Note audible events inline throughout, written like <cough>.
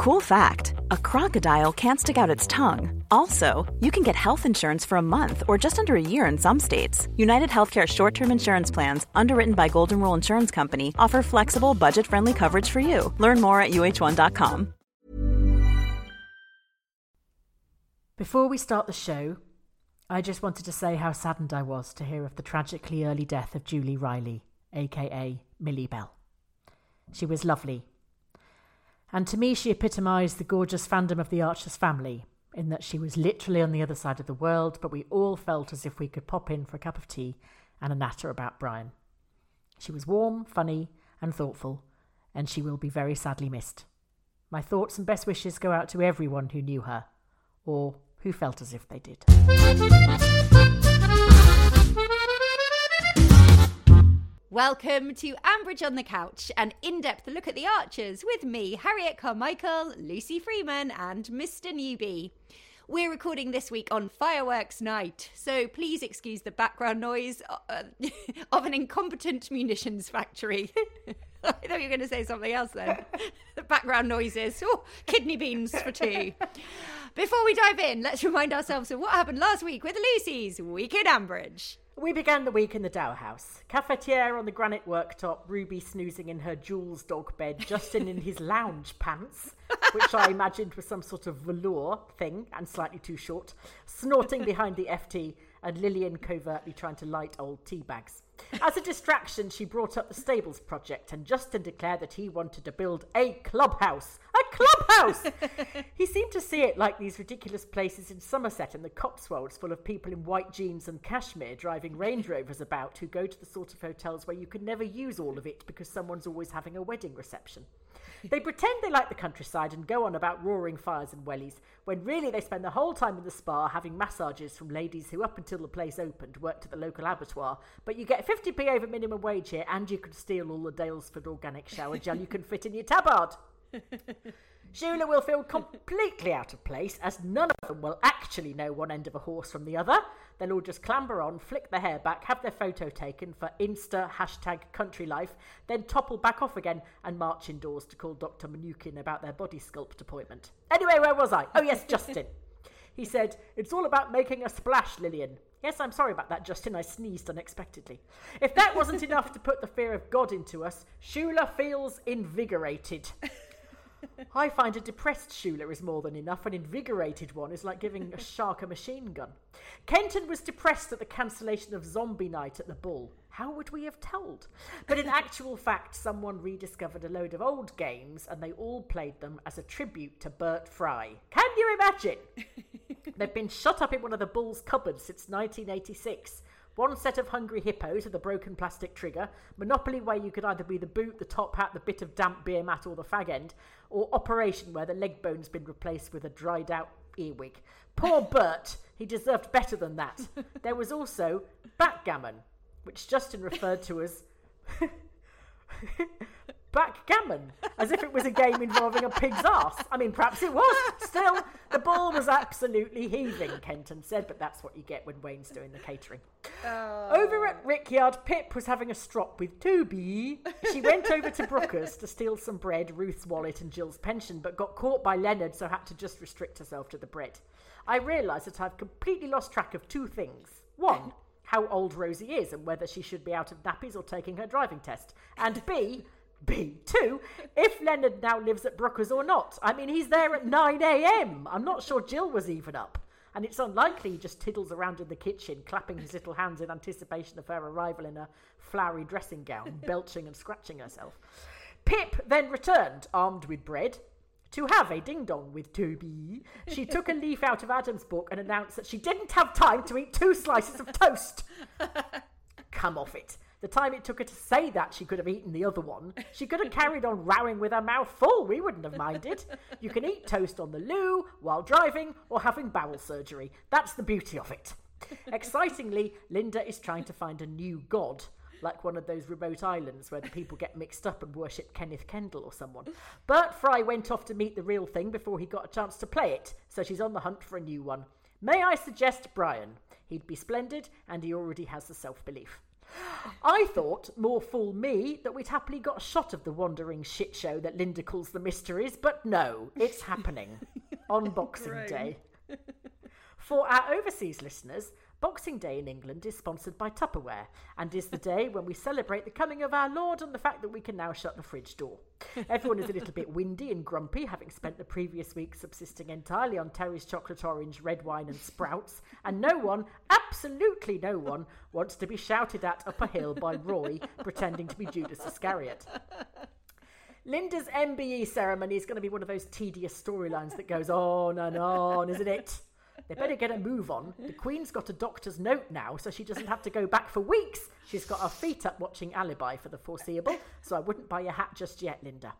Cool fact a crocodile can't stick out its tongue. Also, you can get health insurance for a month or just under a year in some states. United Healthcare short term insurance plans, underwritten by Golden Rule Insurance Company, offer flexible, budget friendly coverage for you. Learn more at uh1.com. Before we start the show, I just wanted to say how saddened I was to hear of the tragically early death of Julie Riley, aka Millie Bell. She was lovely and to me, she epitomised the gorgeous fandom of the Archers family, in that she was literally on the other side of the world, but we all felt as if we could pop in for a cup of tea and a natter about Brian. She was warm, funny, and thoughtful, and she will be very sadly missed. My thoughts and best wishes go out to everyone who knew her, or who felt as if they did. Welcome to Ambridge on the Couch, an in depth look at the Archers with me, Harriet Carmichael, Lucy Freeman, and Mr. Newbie. We're recording this week on fireworks night, so please excuse the background noise uh, <laughs> of an incompetent munitions factory. <laughs> I thought you were going to say something else then. <laughs> the background noises. Oh, kidney beans for tea. Before we dive in, let's remind ourselves of what happened last week with Lucy's Week in Ambridge. We began the week in the Dower House. Cafetiere on the granite worktop, Ruby snoozing in her Joules dog bed, Justin in his lounge pants, which I imagined was some sort of velour thing and slightly too short, snorting behind the FT, and Lilian covertly trying to light old tea bags. As a distraction, she brought up the stables project, and Justin declared that he wanted to build a clubhouse. A clubhouse! <laughs> he seemed to see it like these ridiculous places in Somerset and the Cotswolds, full of people in white jeans and cashmere driving Range Rovers about who go to the sort of hotels where you can never use all of it because someone's always having a wedding reception. They <laughs> pretend they like the countryside and go on about roaring fires and wellies, when really they spend the whole time in the spa having massages from ladies who, up until the place opened, worked at the local abattoir. But you get 50p over minimum wage here, and you can steal all the Daylesford organic shower gel you can fit in your tabard. <laughs> Shula will feel completely out of place as none of them will actually know one end of a horse from the other. They'll all just clamber on, flick their hair back, have their photo taken for Insta hashtag country life, then topple back off again and march indoors to call Dr. Manukin about their body sculpt appointment. Anyway, where was I? Oh, yes, Justin. <laughs> He said, It's all about making a splash, Lilian. Yes, I'm sorry about that, Justin. I sneezed unexpectedly. If that wasn't enough to put the fear of God into us, Shula feels invigorated. <laughs> I find a depressed Shula is more than enough. An invigorated one is like giving a shark a machine gun. Kenton was depressed at the cancellation of Zombie Night at the Bull. How would we have told? But in actual fact, someone rediscovered a load of old games and they all played them as a tribute to Bert Fry. Can you imagine? <laughs> They've been shut up in one of the Bull's cupboards since 1986 one set of hungry hippos with a broken plastic trigger, Monopoly where you could either be the boot, the top hat, the bit of damp beer mat, or the fag end, or Operation where the leg bone's been replaced with a dried out earwig. Poor <laughs> Bert, he deserved better than that. There was also backgammon, which Justin referred to as <laughs> backgammon, as if it was a game involving a pig's ass. I mean, perhaps it was. Still, the ball was absolutely heaving, Kenton said, but that's what you get when Wayne's doing the catering. Oh. Over at Rickyard, Pip was having a strop with Toby. She went over to Brooker's to steal some bread, Ruth's wallet, and Jill's pension, but got caught by Leonard, so had to just restrict herself to the bread. I realise that I've completely lost track of two things. One, how old Rosie is and whether she should be out of nappies or taking her driving test. And B, B2 if Leonard now lives at Brooker's or not. I mean, he's there at 9 a.m. I'm not sure Jill was even up. And it's unlikely he just tiddles around in the kitchen, clapping his little hands in anticipation of her arrival in a flowery dressing gown, <laughs> belching and scratching herself. Pip then returned, armed with bread, to have a ding dong with Toby. She took a leaf out of Adam's book and announced that she didn't have time to eat two slices of toast. <laughs> Come off it. The time it took her to say that she could have eaten the other one, she could have carried on rowing with her mouth full. We wouldn't have minded. You can eat toast on the loo, while driving, or having bowel surgery. That's the beauty of it. Excitingly, Linda is trying to find a new god. like one of those remote islands where the people get mixed up and worship Kenneth Kendall or someone. Bert Fry went off to meet the real thing before he got a chance to play it, so she's on the hunt for a new one. May I suggest Brian? He'd be splendid, and he already has the self belief. <gasps> I thought, more fool me, that we'd happily got a shot of the wandering shit show that Linda calls the mysteries, but no, it's happening <laughs> on Boxing Day. <laughs> For our overseas listeners, Boxing Day in England is sponsored by Tupperware and is the <laughs> day when we celebrate the coming of our Lord and the fact that we can now shut the fridge door. Everyone is a little bit windy and grumpy, having spent the previous week subsisting entirely on Terry's chocolate orange, red wine, and sprouts, and no one, absolutely no one, wants to be shouted at up a hill by Roy pretending to be Judas Iscariot. Linda's MBE ceremony is going to be one of those tedious storylines that goes on and on, isn't it? They better get a move on. The Queen's got a doctor's note now, so she doesn't have to go back for weeks. She's got her feet up watching Alibi for the foreseeable, so I wouldn't buy a hat just yet, Linda.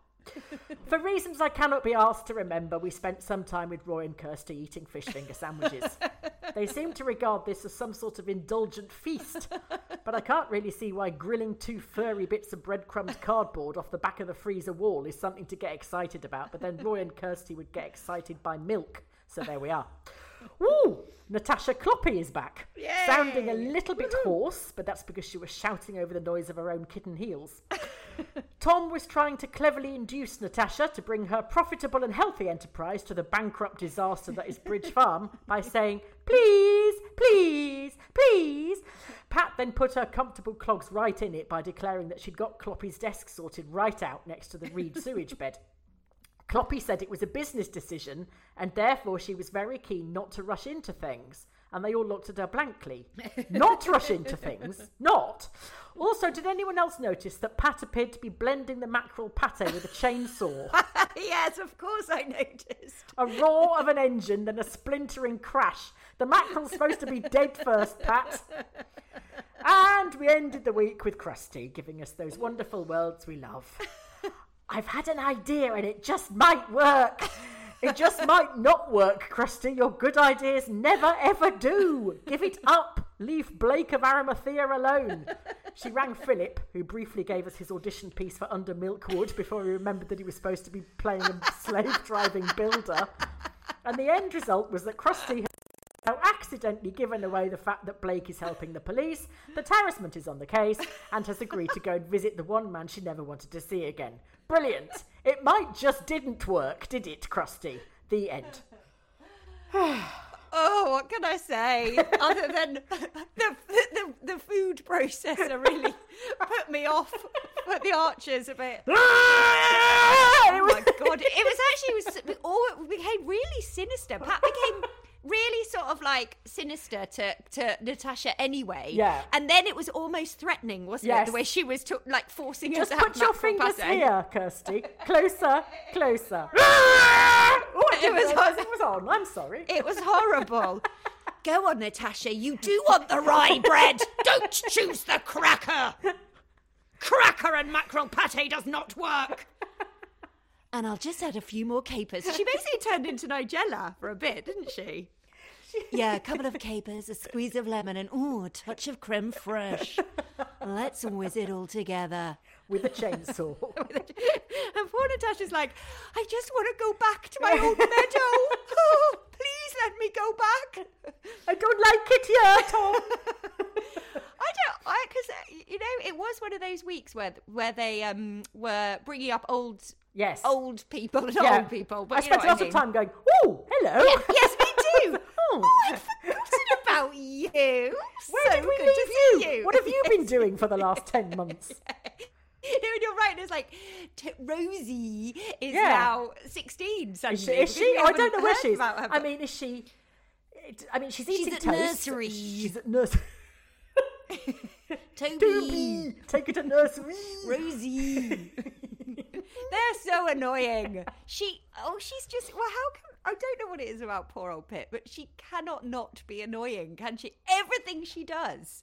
For reasons I cannot be asked to remember, we spent some time with Roy and Kirsty eating fish finger sandwiches. <laughs> they seem to regard this as some sort of indulgent feast, but I can't really see why grilling two furry bits of breadcrumbed cardboard off the back of the freezer wall is something to get excited about. But then Roy and Kirsty would get excited by milk, so there we are. Woo! Natasha Kloppy is back. Yay! Sounding a little bit hoarse, but that's because she was shouting over the noise of her own kitten heels. <laughs> Tom was trying to cleverly induce Natasha to bring her profitable and healthy enterprise to the bankrupt disaster that is Bridge <laughs> Farm by saying, Please, please, please. Pat then put her comfortable clogs right in it by declaring that she'd got Kloppy's desk sorted right out next to the reed sewage bed. Kloppy said it was a business decision and therefore she was very keen not to rush into things. And they all looked at her blankly. <laughs> not rush into things. Not. Also, did anyone else notice that Pat appeared to be blending the mackerel pate with a chainsaw? <laughs> yes, of course I noticed. a roar of an engine, then a splintering crash. The mackerel's supposed to be dead first, Pat. And we ended the week with Krusty giving us those wonderful worlds we love. I've had an idea and it just might work. It just <laughs> might not work, Krusty. Your good ideas never ever do. Give it up. Leave Blake of Arimathea alone. She rang Philip, who briefly gave us his audition piece for Under Milkwood before he remembered that he was supposed to be playing a slave driving builder. And the end result was that Krusty now accidentally given away the fact that Blake is helping the police, that Harrison is on the case, and has agreed to go and visit the one man she never wanted to see again. Brilliant. It might just didn't work, did it, Krusty? The end. <sighs> Oh, what can I say? <laughs> Other than the, the the food processor really put me off, put the archers a bit. <laughs> Ah! Oh my god! It was actually it was all it became really sinister. Pat became really sort of like sinister to to Natasha anyway. Yeah. and then it was almost threatening, wasn't Yes. it? The way she was to, like forcing Just put your fingers pate. here, Kirsty. Closer, closer. <laughs> oh, it, It was- was, it was on. I'm sorry. It was horrible. <laughs> Go on, Natasha. You do want the rye bread. Don't choose the cracker. <laughs> Cracker and mackerel pate does not work. And I'll just add a few more capers. She basically turned into Nigella for a bit, didn't she? <laughs> Yeah, a couple of capers, a squeeze of lemon, and ooh, a touch of creme fraiche. Let's whiz it all together. With a chainsaw. <laughs> And poor Natasha's like, I just want to go back to my old meadow. Oh, <laughs> please let me go back. I don't like it here, at all. I don't, I because you know it was one of those weeks where where they um were bringing up old Yes. old people, not Yeah. old people, but I spent what lots I mean. of time going, oh, hello. Yes, me too. <laughs> Oh. oh, I'd forgotten about you. <laughs> Where so did we good leave to you? see you. What have you been <laughs> doing for the last 10 months? And you're right. It's like t- Rosie is Yeah. now 16 suddenly. Is she? Is she? I don't know where heard she is. about her, I mean, is she? I mean, she's She's eating at toast. nursery. She's at nursery. Toby, Toby, take her to nursery. Rosie. They're so annoying. She, oh, she's just, well, how can, I don't know what it is about poor old Pip, but she cannot not be annoying, can she? Everything she does,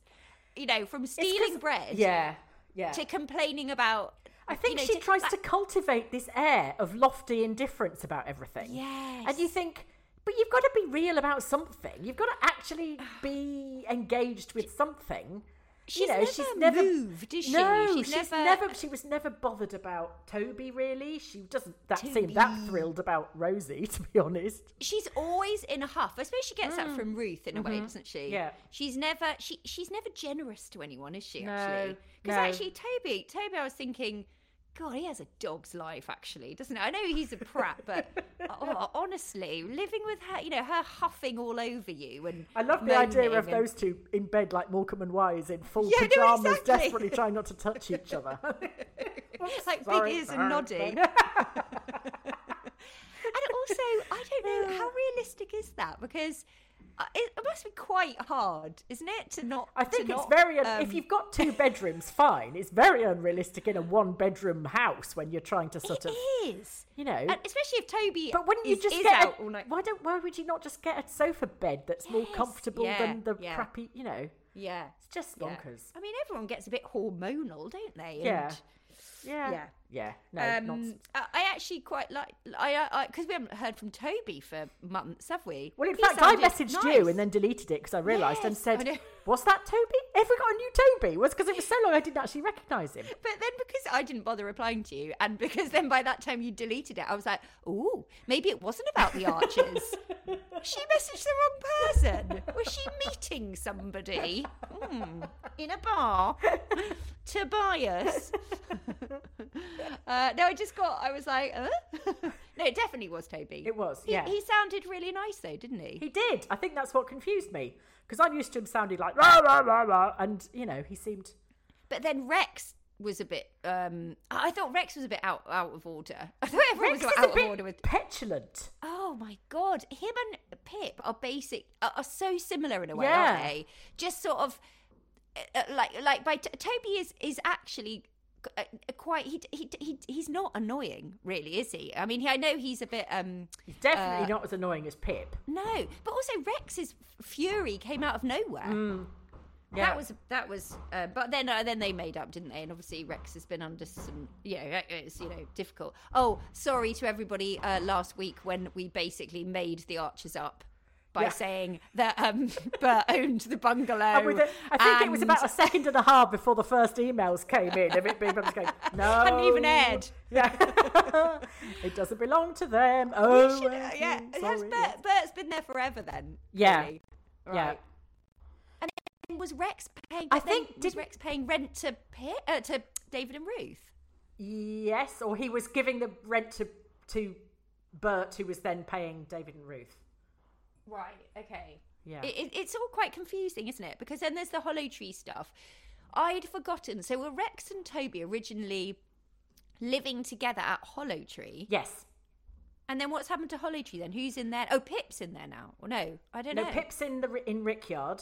you know, from stealing bread Yeah, yeah. to complaining about. I think you know, she tries that- to cultivate this air of lofty indifference about everything. Yes. And you think, but you've got to be real about something. You've got to actually be engaged with something. She's you know, never she's never moved, is she? No, She's she's, never- never... She was never bothered about Toby. Really, she doesn't that seem that thrilled about Rosie. <laughs> To be honest, she's always in a huff. I suppose she gets that from Ruth in a way, doesn't she? Mm. Mm-hmm. Yeah. She's never she she's never generous to anyone, is she? No, Actually, because no. actually Toby Toby, I was thinking. God, he has a dog's life, actually, doesn't he? I know he's a prat, but oh, <laughs> honestly, living with her, you know, her huffing all over you, and I love the idea of and- those two in bed like Morecambe and Wise in full Yeah, no, pajamas, exactly. desperately trying not to touch each other. <laughs> <laughs> like Sorry, big ears sorry, and nodding. And also, I don't know how realistic is that because it, it must be quite hard, isn't it, to not? I think it's not, very. Un- um, if you've got two <laughs> bedrooms, fine. It's very unrealistic in a one-bedroom house when you're trying to sort it of, It is. you know. And especially if Toby. But wouldn't you just is get out a, all night? why don't why would you not just get a sofa bed that's more comfortable yeah, than the yeah. crappy, you know? Yeah, It's just yeah. bonkers. I mean, everyone gets a bit hormonal, don't they? And, Yeah. Yeah. Yeah. Yeah. No, Um. I, I actually quite like I because we haven't heard from Toby for months, have we? Well, in He fact, I messaged nice. you and then deleted it because I realised and Yes, I said, "Was that Toby? Have we got a new Toby?" Was because it was so long I didn't actually recognise him. But then because I didn't bother replying to you, and because then by that time you deleted it, I was like, "Ooh, maybe it wasn't about the archers. <laughs> she messaged the wrong person. Was she meeting somebody Hmm, in a bar? <laughs> Tobias? uh, no, I just got. I was like, uh? no, it definitely was Toby. It was, He- yeah. He, sounded really nice though, didn't he? He did. I think that's what confused me because I'm used to him sounding like rah rah rah rah, and you know he seemed. But then Rex was a bit. Um, I thought Rex was a bit out out of order. <laughs> I thought everyone Rex was is out a bit of order with. petulant. Oh my god, him and Pip are basic are, are so similar in a way, Yeah. aren't they? Just sort of uh, uh, like like by t- Toby is is actually quite he, he he he's not annoying really is he? I mean he, i know he's a bit um He's definitely Uh, not as annoying as Pip. no but also rex's fury came out of nowhere. Yeah. that was that was uh, but then uh, then they made up didn't they? And obviously rex has been under some you know uh, it's you know difficult. Oh sorry to everybody uh, last week when we basically made the archers up by Yeah. saying that um <laughs> Bert owned the bungalow And it, I think it was about a second and a half before the first emails came in of it being going, <laughs> no. Hadn't even aired. Yeah. <laughs> it doesn't belong to them. Oh, Should- well, yeah has. Bert, Bert's been there forever then Yeah. really? Yeah. Right. and then was Rex paying I think- was didn't- Rex paying rent to uh, to David and Ruth Yes, or he was giving the rent to, to Bert, who was then paying David and Ruth. Right. Okay. Yeah. It, it, it's all quite confusing, isn't it? Because then there's the Hollow Tree stuff. I'd forgotten. So were Rex and Toby originally living together at Hollow Tree? Yes. And then what's happened to Hollow Tree then? Who's in there? Oh, Pip's in there now. Or no, I don't No, know. No, Pip's in the in Rickyard.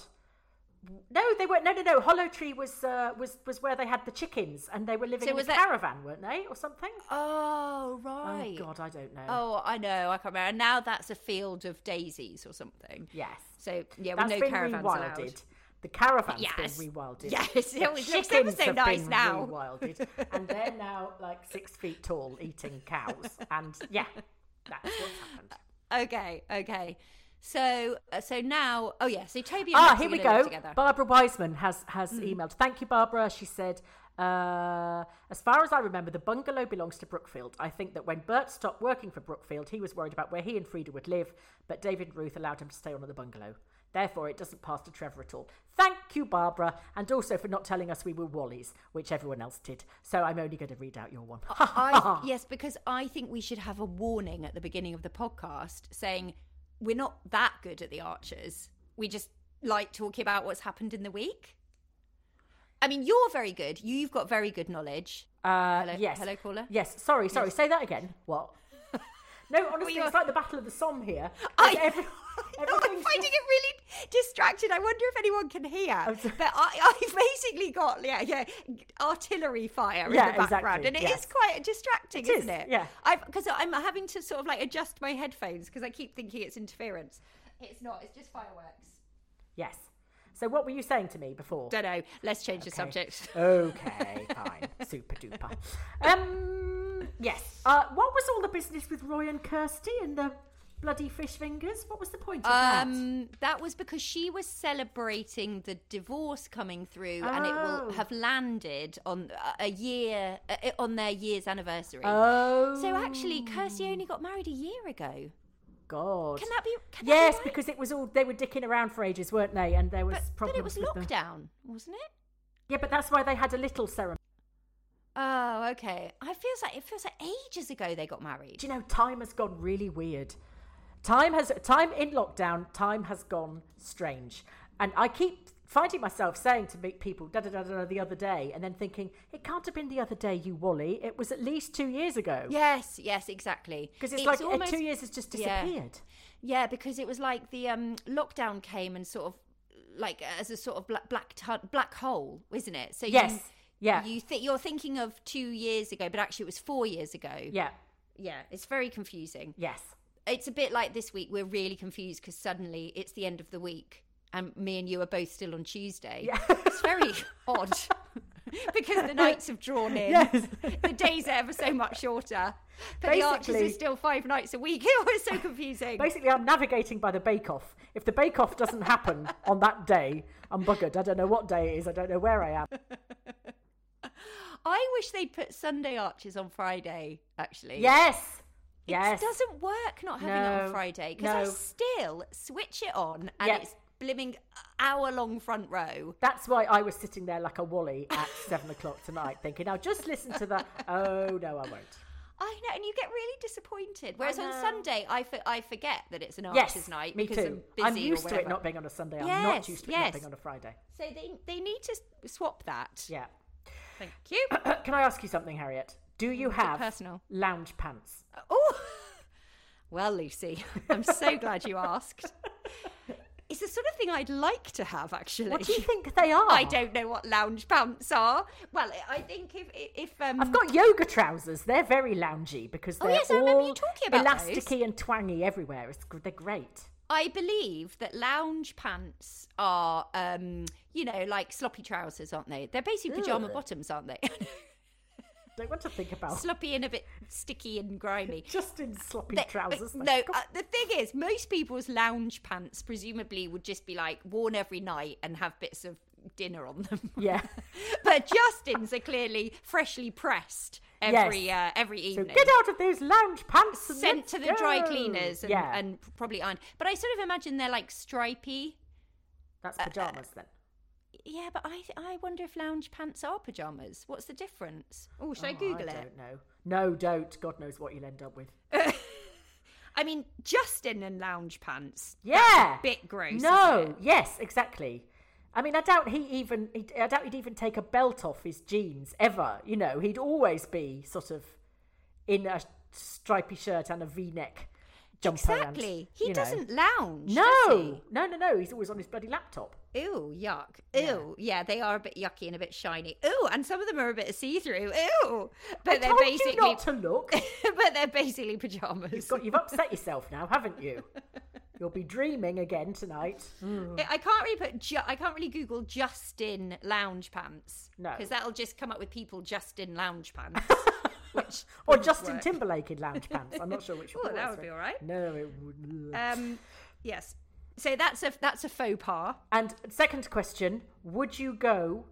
No, they weren't. No, no, no. Hollow Tree was uh, was was where they had the chickens, and they were living So in was a that- caravan, weren't they, or something? Oh, right. Oh God, I don't know. Oh, I know. I can't remember. And now that's a field of daisies or something. yes. So yeah, That's with no caravans rewilded. allowed. The caravan's Yes. been rewilded. Yes, <laughs> The it always looks ever so nice now. Rewilded, and they're <laughs> now like six feet tall, eating cows. And yeah, that's what's happened. <laughs> Okay, okay. So, uh, so now, oh yeah, so Toby and Ah, Rex are here we go. Together. Barbara Wiseman has has Hmm. emailed. Thank you, Barbara. She said, uh, as far as I remember, the bungalow belongs to Brookfield. I think that when Bert stopped working for Brookfield, he was worried about where he and Freda would live, but David and Ruth allowed him to stay on at the bungalow. Therefore, it doesn't pass to Trevor at all. Thank you, Barbara, and also for not telling us we were Wallies, which everyone else did. So I'm only going to read out your one. <laughs> I, yes, because I think we should have a warning at the beginning of the podcast saying we're not that good at the Archers. We just like talking about what's happened in the week. I mean, you're very good. You've got very good knowledge. Uh, Hello- yes. hello, caller? Yes. Sorry, sorry. Say that again. What? <laughs> No, honestly, it's like the Battle of the Somme here. I- Like, every- <laughs> I'm finding it really distracted. I wonder if anyone can hear. But I, <laughs> I've basically got yeah, yeah, artillery fire Yeah, in the background, exactly, and it is yes. quite distracting, is, isn't it? yeah. I've because I'm having to sort of like adjust my headphones because I keep thinking it's interference. It's not. It's just fireworks. Yes. So what were you saying to me before? Don't know. Let's change the subject. Okay, <laughs> fine. Super duper. Um, yes. Uh, what was all the business with Roy and Kirsty and the bloody fish fingers? What was the point of that? Um, that was because she was celebrating the divorce coming through, and it will Oh. have landed on a year uh, on their year's anniversary. Oh, So actually, Kirsty only got married a year ago. God. Can that be? Can that yes, be right? because it was all they were dicking around for ages, weren't they? And there was but, but problems it was the- lockdown, wasn't it? Yeah, but that's why they had a little ceremony. Oh, okay. I feels like it feels like ages ago they got married. Do you know time has gone really weird? Time has time in lockdown. Time has gone strange, and I keep finding myself saying to meet people da da da da the other day, and then thinking it can't have been the other day, you Wally. It was at least two years ago. Yes, yes, exactly. because it's, like uh, almost- two years has just disappeared. Yeah, because it was like the um, lockdown came and sort of like as a sort of black black, tu- black hole, isn't it? So Yes. you, Yeah. you think you're thinking of two years ago, but actually it was four years ago. Yeah. yeah, it's very confusing. Yes. It's a bit like this week. We're really confused because suddenly it's the end of the week, and me and you are both still on Tuesday. Yeah. It's very <laughs> odd <laughs> because the nights have drawn in. Yes. The days are ever so much shorter. But the Archers Basically- are still five nights a week. <laughs> It was so confusing. Basically, I'm navigating by the Bake Off. If the Bake Off doesn't happen on that day, I'm buggered. I don't know what day it is. I don't know where I am. I wish they'd put Sunday Archers on Friday, actually. Yes. It doesn't work not having it on Friday because I still switch it on and it's blimming hour long front row. That's why I was sitting there like a wally at <laughs> seven o'clock tonight, thinking, "Now just listen to that." <laughs> Oh no, I won't. I know, and you get really disappointed. Whereas on. Sunday, I, for, I forget that it's an Yes, archer's night me because too. I'm busy used to it not being on a Sunday. Yes, I'm not used to it not being on a Friday. So they they need to swap that. Yeah. Thank you. <coughs> Can I ask you something, Harriet? Do you have personal? lounge pants? oh, <laughs> well, Lucy, I'm so glad you asked. <laughs> It's the sort of thing I'd like to have, actually. What do you think they <laughs> are? I don't know what lounge pants are. Well, I think if if um, I've got yoga trousers. They're very loungy because Oh, they're yes, I remember you talking about elasticy and twangy everywhere. It's, they're great. I believe that lounge pants are, um, you know, like sloppy trousers, aren't they? They're basically pajama Ugh. bottoms, aren't they? Don't want to think about sloppy and a bit sticky and grimy. <laughs> just in sloppy They- trousers. <laughs> no, uh, the thing is, most people's lounge pants presumably would just be like worn every night and have bits of dinner on them. <laughs> yeah. but Justin's are clearly freshly pressed every uh, every So evening. get out of those lounge pants. and Sent to the dry cleaners and, yeah, and probably ironed. But I sort of imagine they're like stripy. that's uh, pajamas then. Yeah, but I I wonder if lounge pants are pajamas. What's the difference? Oh, should I Oh, Google I it? don't know. No, don't. God knows what you'll end up with. <laughs> I mean, Justin and lounge pants. Yeah. Bit gross. No. isn't it? Yes, exactly. I mean, I doubt he even. He, I doubt he'd even take a belt off his jeans ever. You know, he'd always be sort of in a stripy shirt and a V-neck Exactly. he doesn't lounge. No, no, no, no. He's always on his bloody laptop. Ew, yuck. Ew. Yeah. they are a bit yucky and a bit shiny. Ew, and some of them are a bit see-through. Ew. But I they're basically not to look. <laughs> but they're basically pajamas. You've, got, you've upset yourself now, haven't you? <laughs> You'll be dreaming again tonight. I can't really put. Ju- I can't really Google Justin lounge pants. No. because that'll just come up with people Justin lounge pants. <laughs> which <laughs> Or Justin work. Timberlake in lounge pants. I'm not sure which <laughs> Oh, that would be all right. No, it would. Um, yes. So that's a that's a faux pas. And second question: Would you go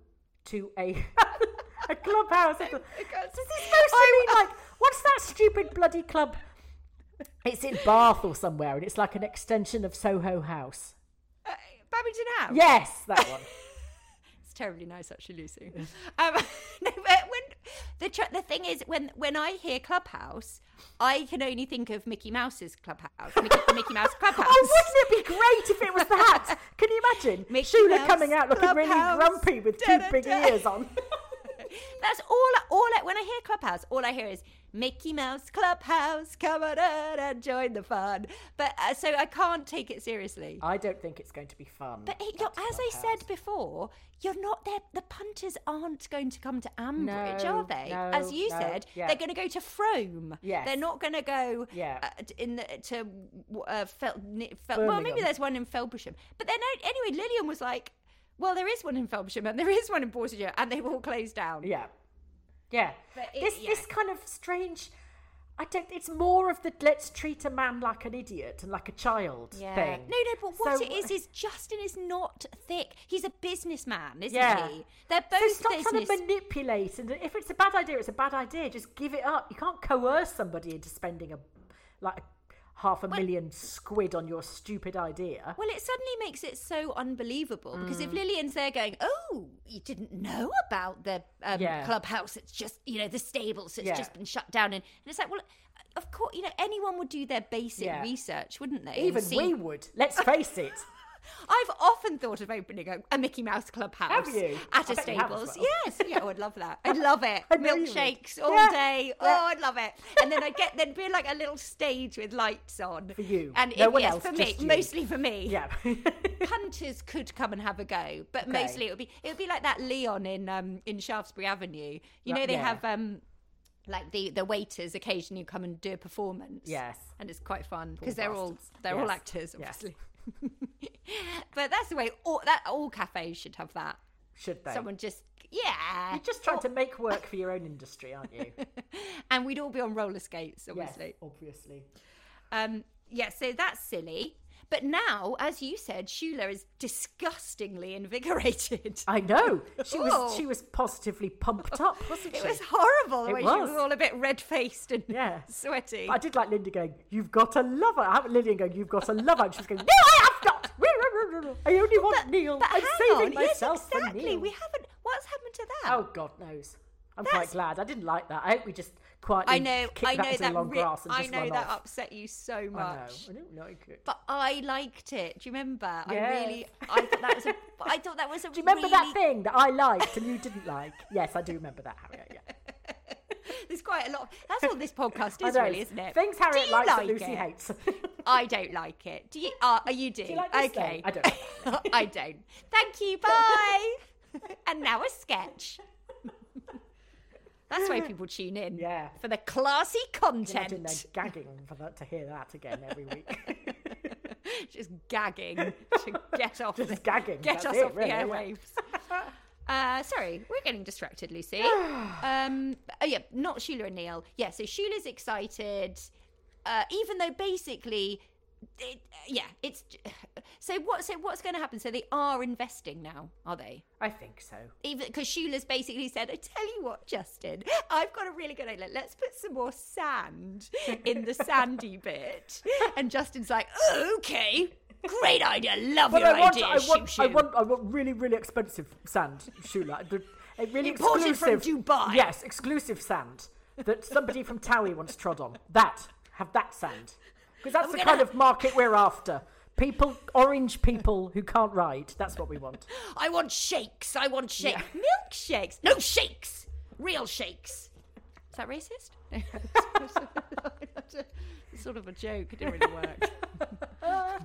to a <laughs> a clubhouse? Does this mostly mean like what's that stupid bloody club? It's in Bath or somewhere, and it's like an extension of Soho House. Uh, Babington House. Yes, that one. It's terribly nice, actually, Lucy. <laughs> um, <laughs> no, when the tr- the thing is, when when I hear Clubhouse, I can only think of Mickey Mouse's Clubhouse, Mickey, Mickey Mouse <laughs> Clubhouse. Oh, wouldn't it be great if it was the that? Can you imagine? Mickey Shula Mouse coming out looking really grumpy with two big ears on. That's all. All when I hear Clubhouse, all I hear is Mickey Mouse Clubhouse, come on in and join the fun. But uh, so I can't take it seriously. I don't think it's going to be fun. But it, as I said before, you're not there. The punters aren't going to come to Ambridge, No, are they? no, as you no, said, yeah. they're going to go to Frome. Yes. they're not going to go. Yeah. uh, in the, to uh, Fel, Fel, well, maybe there's one in Felpersham. But then anyway, Lilian was like, "Well, there is one in Felpersham and there is one in Portager, and they've all closed down." Yeah. Yeah. But it- this yeah. this kind of strange I don't. It's more of the let's treat a man like an idiot and like a child Yeah. thing. No, no, but what So- it is is Justin is not thick. He's a businessman, isn't Yeah. he? They're So both stop business. trying to manipulate, and if it's a bad idea, it's a bad idea. Just give it up. You can't coerce somebody into spending a like half a million squid on your stupid idea. Well, it suddenly makes it so unbelievable because Mm. if Lilian's there going, "Oh, you didn't know about the um, Yeah. clubhouse? It's just you know the stables. It's Yeah. just been shut down." And, and it's like, well, of course, you know anyone would do their basic Yeah. research, wouldn't they? Even see- we would. Let's face it. I've often thought of opening a, a Mickey Mouse clubhouse at I a bet you have as stables. Yes, yeah, I would love that. <laughs> I'd love it. I know you would. Milkshakes all Yeah, day. Oh, yeah. I'd love it. And then I'd get there'd be like a little stage with lights on For you. and No if- one yes, else, for me, you. mostly for me. Yeah. <laughs> punters could come and have a go, but mostly it would be it would be like that Leon in um in Shaftesbury Avenue. You Right, know they yeah. have um like the the waiters occasionally come and do a performance. Yes. and it's quite fun because they're all they're all Yes. actors, Yes. <laughs> but that's the way all that all cafes should have that. Should they? Someone just yeah, You're just trying to make work for your own industry, aren't you? <laughs> and we'd all be on roller skates, yes, obviously. obviously. Um, yeah, so that's silly. But now, as you said, Shula is disgustingly invigorated. I know. She Oh. was she was positively pumped up, wasn't <laughs> she? It was horrible the It way she was. was all a bit red faced and Yeah. sweaty. I did like Linda going, You've got a lover. I have Lilian going, You've got a lover. And she's going, <laughs> No, I have not. <laughs> I only want Neil. But I'm hang saving on, myself yes, exactly. for Neil. We haven't. What's happened to that? Oh, God knows. I'm That's- quite glad. I didn't like that. I hope we just quietly I know. I that know that. the long ri- grass and I know that off. upset you so I know. much. I don't like it. But I liked it. Do you remember? I really. I thought that was a. <laughs> I thought that was a. Do you remember that thing that I liked and you didn't like? Yes, I do remember that, Harriet. Yeah. <laughs> There's quite a lot. That's all this podcast <laughs> is, really, isn't it? Things Harriet likes like that Lucy it? hates. I don't like it. Do you? Uh, you do. you like this okay. then? I don't. I don't. Thank you. Bye. and now a sketch. That's why <laughs> people tune in. Yeah. For the classy content. Imagine they're gagging for that, to hear that again every week. <laughs> Just gagging to get off. Just the, gagging, Get that's us it, off really, the yeah. airwaves. <laughs> Uh, sorry, we're getting distracted, Lucy. <sighs> um, oh yeah, not Sheila and Neil. Yeah, so Sheila's excited, uh, even though basically, it, yeah, it's. So what? So what's going to happen? So they are investing now, are they? I think so. Even because Shula's basically said, "I tell you what, Justin, I've got a really good idea. Let's put some more sand in the sandy <laughs> bit." And Justin's like, oh, "Okay, great idea. Love But your I want, idea, I want, Shoo I want, I want really, really expensive sand, Shula. The- A really Imported from exclusive, Dubai. Yes, exclusive sand that somebody from Towie once trod on. That, have that sand, because that's the kind of market we're after. People, orange people who can't ride. That's what we want. I want shakes. I want shakes. Yeah. Milkshakes. No shakes. Real shakes. Is that racist? <laughs> sort of a joke. It didn't really work. <laughs> uh,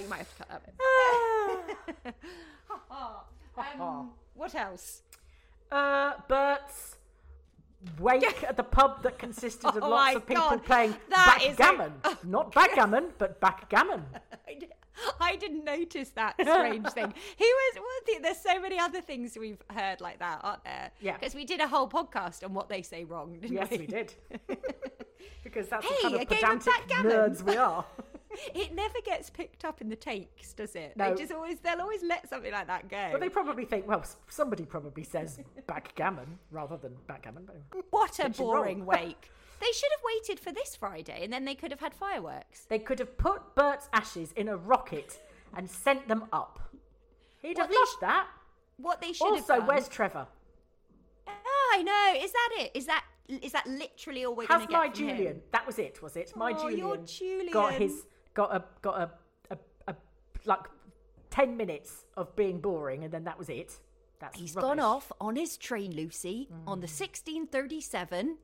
you might have to cut that bit. <laughs> um, what else? Uh, Bert's wake at the pub that consisted of <laughs> Oh lots of people God, playing that is a- backgammon. <laughs> Not backgammon, but backgammon. <laughs> I, didn't notice that strange thing. Who was? There's so many other things we've heard like that, aren't there? Yeah. Because we did a whole podcast on what they say wrong, didn't Yes, we? we did. because that's Hey, the kind a of game of pedantic nerds we are. <laughs> It never gets picked up in the takes, does it? No. They just always they'll always let something like that go. But they probably think, well, somebody probably says backgammon rather than backgammon. What a Which is wrong. boring <laughs> wake. They should have waited for this Friday and then they could have had fireworks. they could have put Bert's ashes in a rocket and sent them up. He'd What have loved sh- that. What they should Also, have done. where's Trevor? Oh, I know. Is that it? Is that is that literally all we're going to get my from him? Julian? That was it, was it? My Oh, your Julian, got his got a got a, a, a like ten minutes of being boring, and then that was it. That's He's rubbish. gone off on his train, Lucy, on the 1637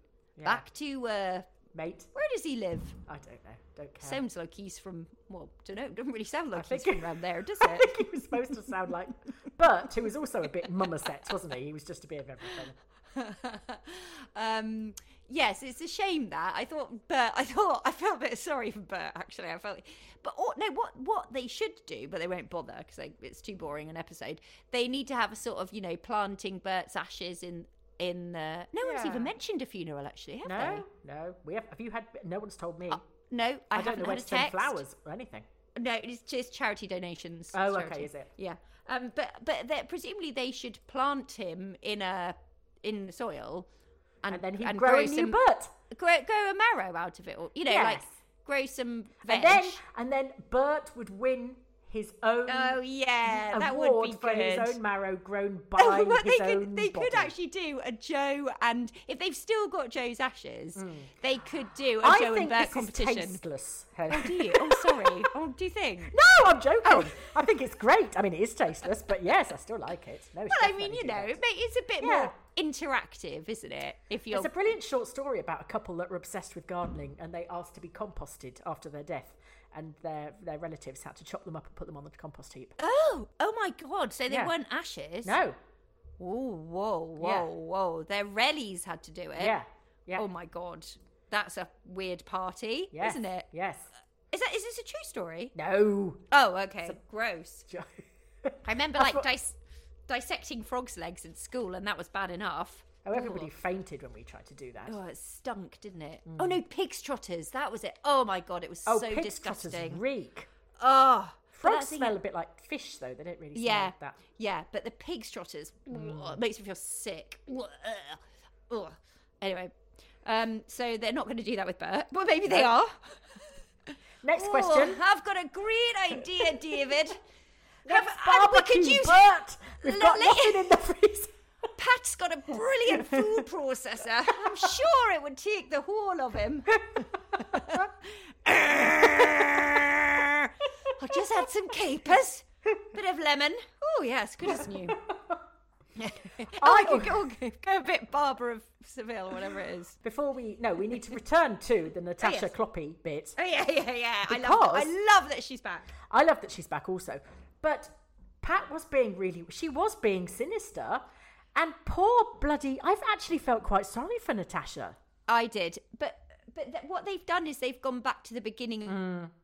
back to uh mate. where does he live? I don't know. Don't care. Sounds like he's from well, don't know. Doesn't really sound like he's from around <laughs> there, does I it? think he was supposed to sound like but he was also a bit mummerset, wasn't he? He was just a bit of everything. <laughs> um, yes, it's a shame that I thought Bert. I thought I felt a bit sorry for Bert. Actually, I felt, but oh, no, what what they should do, but they won't bother because it's too boring an episode. They need to have a sort of you know planting Bert's ashes in in the. No one's even mentioned a funeral, actually, have they? No, no. We have. Have you had? No one's told me. they? No, I, I, don't haven't know where to send flowers or anything. No, it's just charity donations. Oh, It's okay, is it? Yeah. Um, but but presumably they should plant him in a in the soil, and, And then he'd and grow a new some, butt. grow, grow a marrow out of it, or you know, like grow some veg. And then, and then Bert would win his own oh yeah, that would be for good. his own marrow grown <laughs> by Oh, his they own could they body. could actually do a Joe and if they've still got Joe's ashes, they could do a Hmm. Joe and Bert competition. is tasteless. Oh, do you? Oh, sorry. <laughs> Oh, do you think? No, I'm joking. Oh. I think it's great. I mean, it is tasteless, but yes, I still like it. No, Well, I mean, you know, ma- it's a bit Yeah. more interactive, isn't it? If you're It's a brilliant short story about a couple that were obsessed with gardening and they asked to be composted after their death, and their their relatives had to chop them up and put them on the compost heap. Oh, oh my God! So they Yeah. weren't ashes. No, Oh, whoa, whoa, Yeah. whoa! Their rellies had to do it. yeah, yeah, Oh my God, that's a weird party, yes, isn't it? Yes. Is that is this a true story? No. Oh, okay. Gross. <laughs> I remember like dis- dissecting frogs' legs in school, and that was bad enough. Oh, everybody fainted when we tried to do that. Oh, it stunk, didn't it? Oh no, pigs trotters. That was it. Oh my god, it was Oh, so pig's trotters disgusting. reek. Oh, Frogs smell a bit like fish, though. They don't really smell Yeah, like that. yeah, but the pigs trotters Mm. makes me feel sick. Ugh. Anyway, um, so they're not going to do that with Bert. Well, maybe they are. Next <laughs> Oh, question. I've got a great idea, David. <laughs> Have- we could use- Bert. We've got nothing in the freezer. <laughs> Pat's got a brilliant food <laughs> processor. I'm sure it would take the whole of him. <laughs> I'll just add some capers, a bit of lemon. Oh yes, good as new. I could go, go a bit Barbara of Seville, whatever it is. Before we no, we need to return to the oh, Natasha yes. Kloppy bit. Oh yeah, yeah, yeah. I love. That. I love that she's back. I love that she's back also, but Pat was being really, she was being sinister, and poor bloody. I've actually felt quite sorry for Natasha. I did, but but th- what they've done is they've gone back to the beginning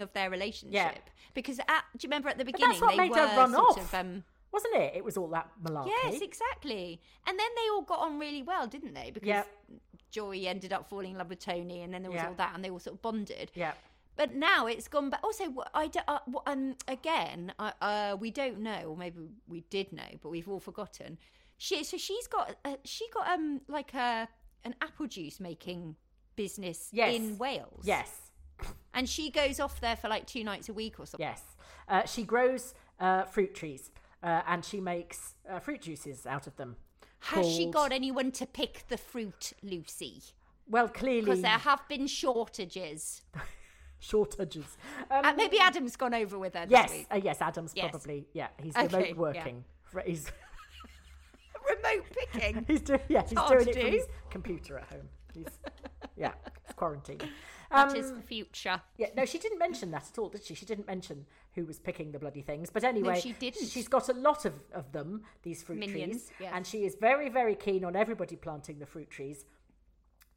of their relationship yeah. because at, do you remember at the Mm. Beginning that's what they made were her run sort off, of um, wasn't it? It was all that malarkey. yes exactly, and then they all got on really well, didn't they? Because Yep. Joy ended up falling in love with Tony, and then there was Yeah. all that, and they all sort of bonded. Yeah. But now it's gone back. Also, I do, uh, um, again, uh, uh, we don't know, or maybe we did know, but we've all forgotten. She so she's got uh, she got um like a an apple juice making business Yes. in Wales. Yes. and she goes off there for like two nights a week or something. Yes. Uh, she grows uh, fruit trees uh, and she makes uh, fruit juices out of them. Has she got anyone to pick the fruit, Lucy? Well, clearly Because there have been shortages. <laughs> shortages. Um, Uh, maybe Adam's gone over with her yes, uh, yes. Adam's Yes. probably yeah. He's Okay, remote working. Fr- He's <laughs> Remote picking. <laughs> he's doing yeah. He's doing to it from his computer at home. He's yeah. It's quarantine. That Um, is the future. Yeah, no, she didn't mention that at all, did she? She didn't mention who was picking the bloody things. But anyway, she didn't. She's got a lot of, of them, these fruit Minions, trees, yes. and she is very, very keen on everybody planting the fruit trees.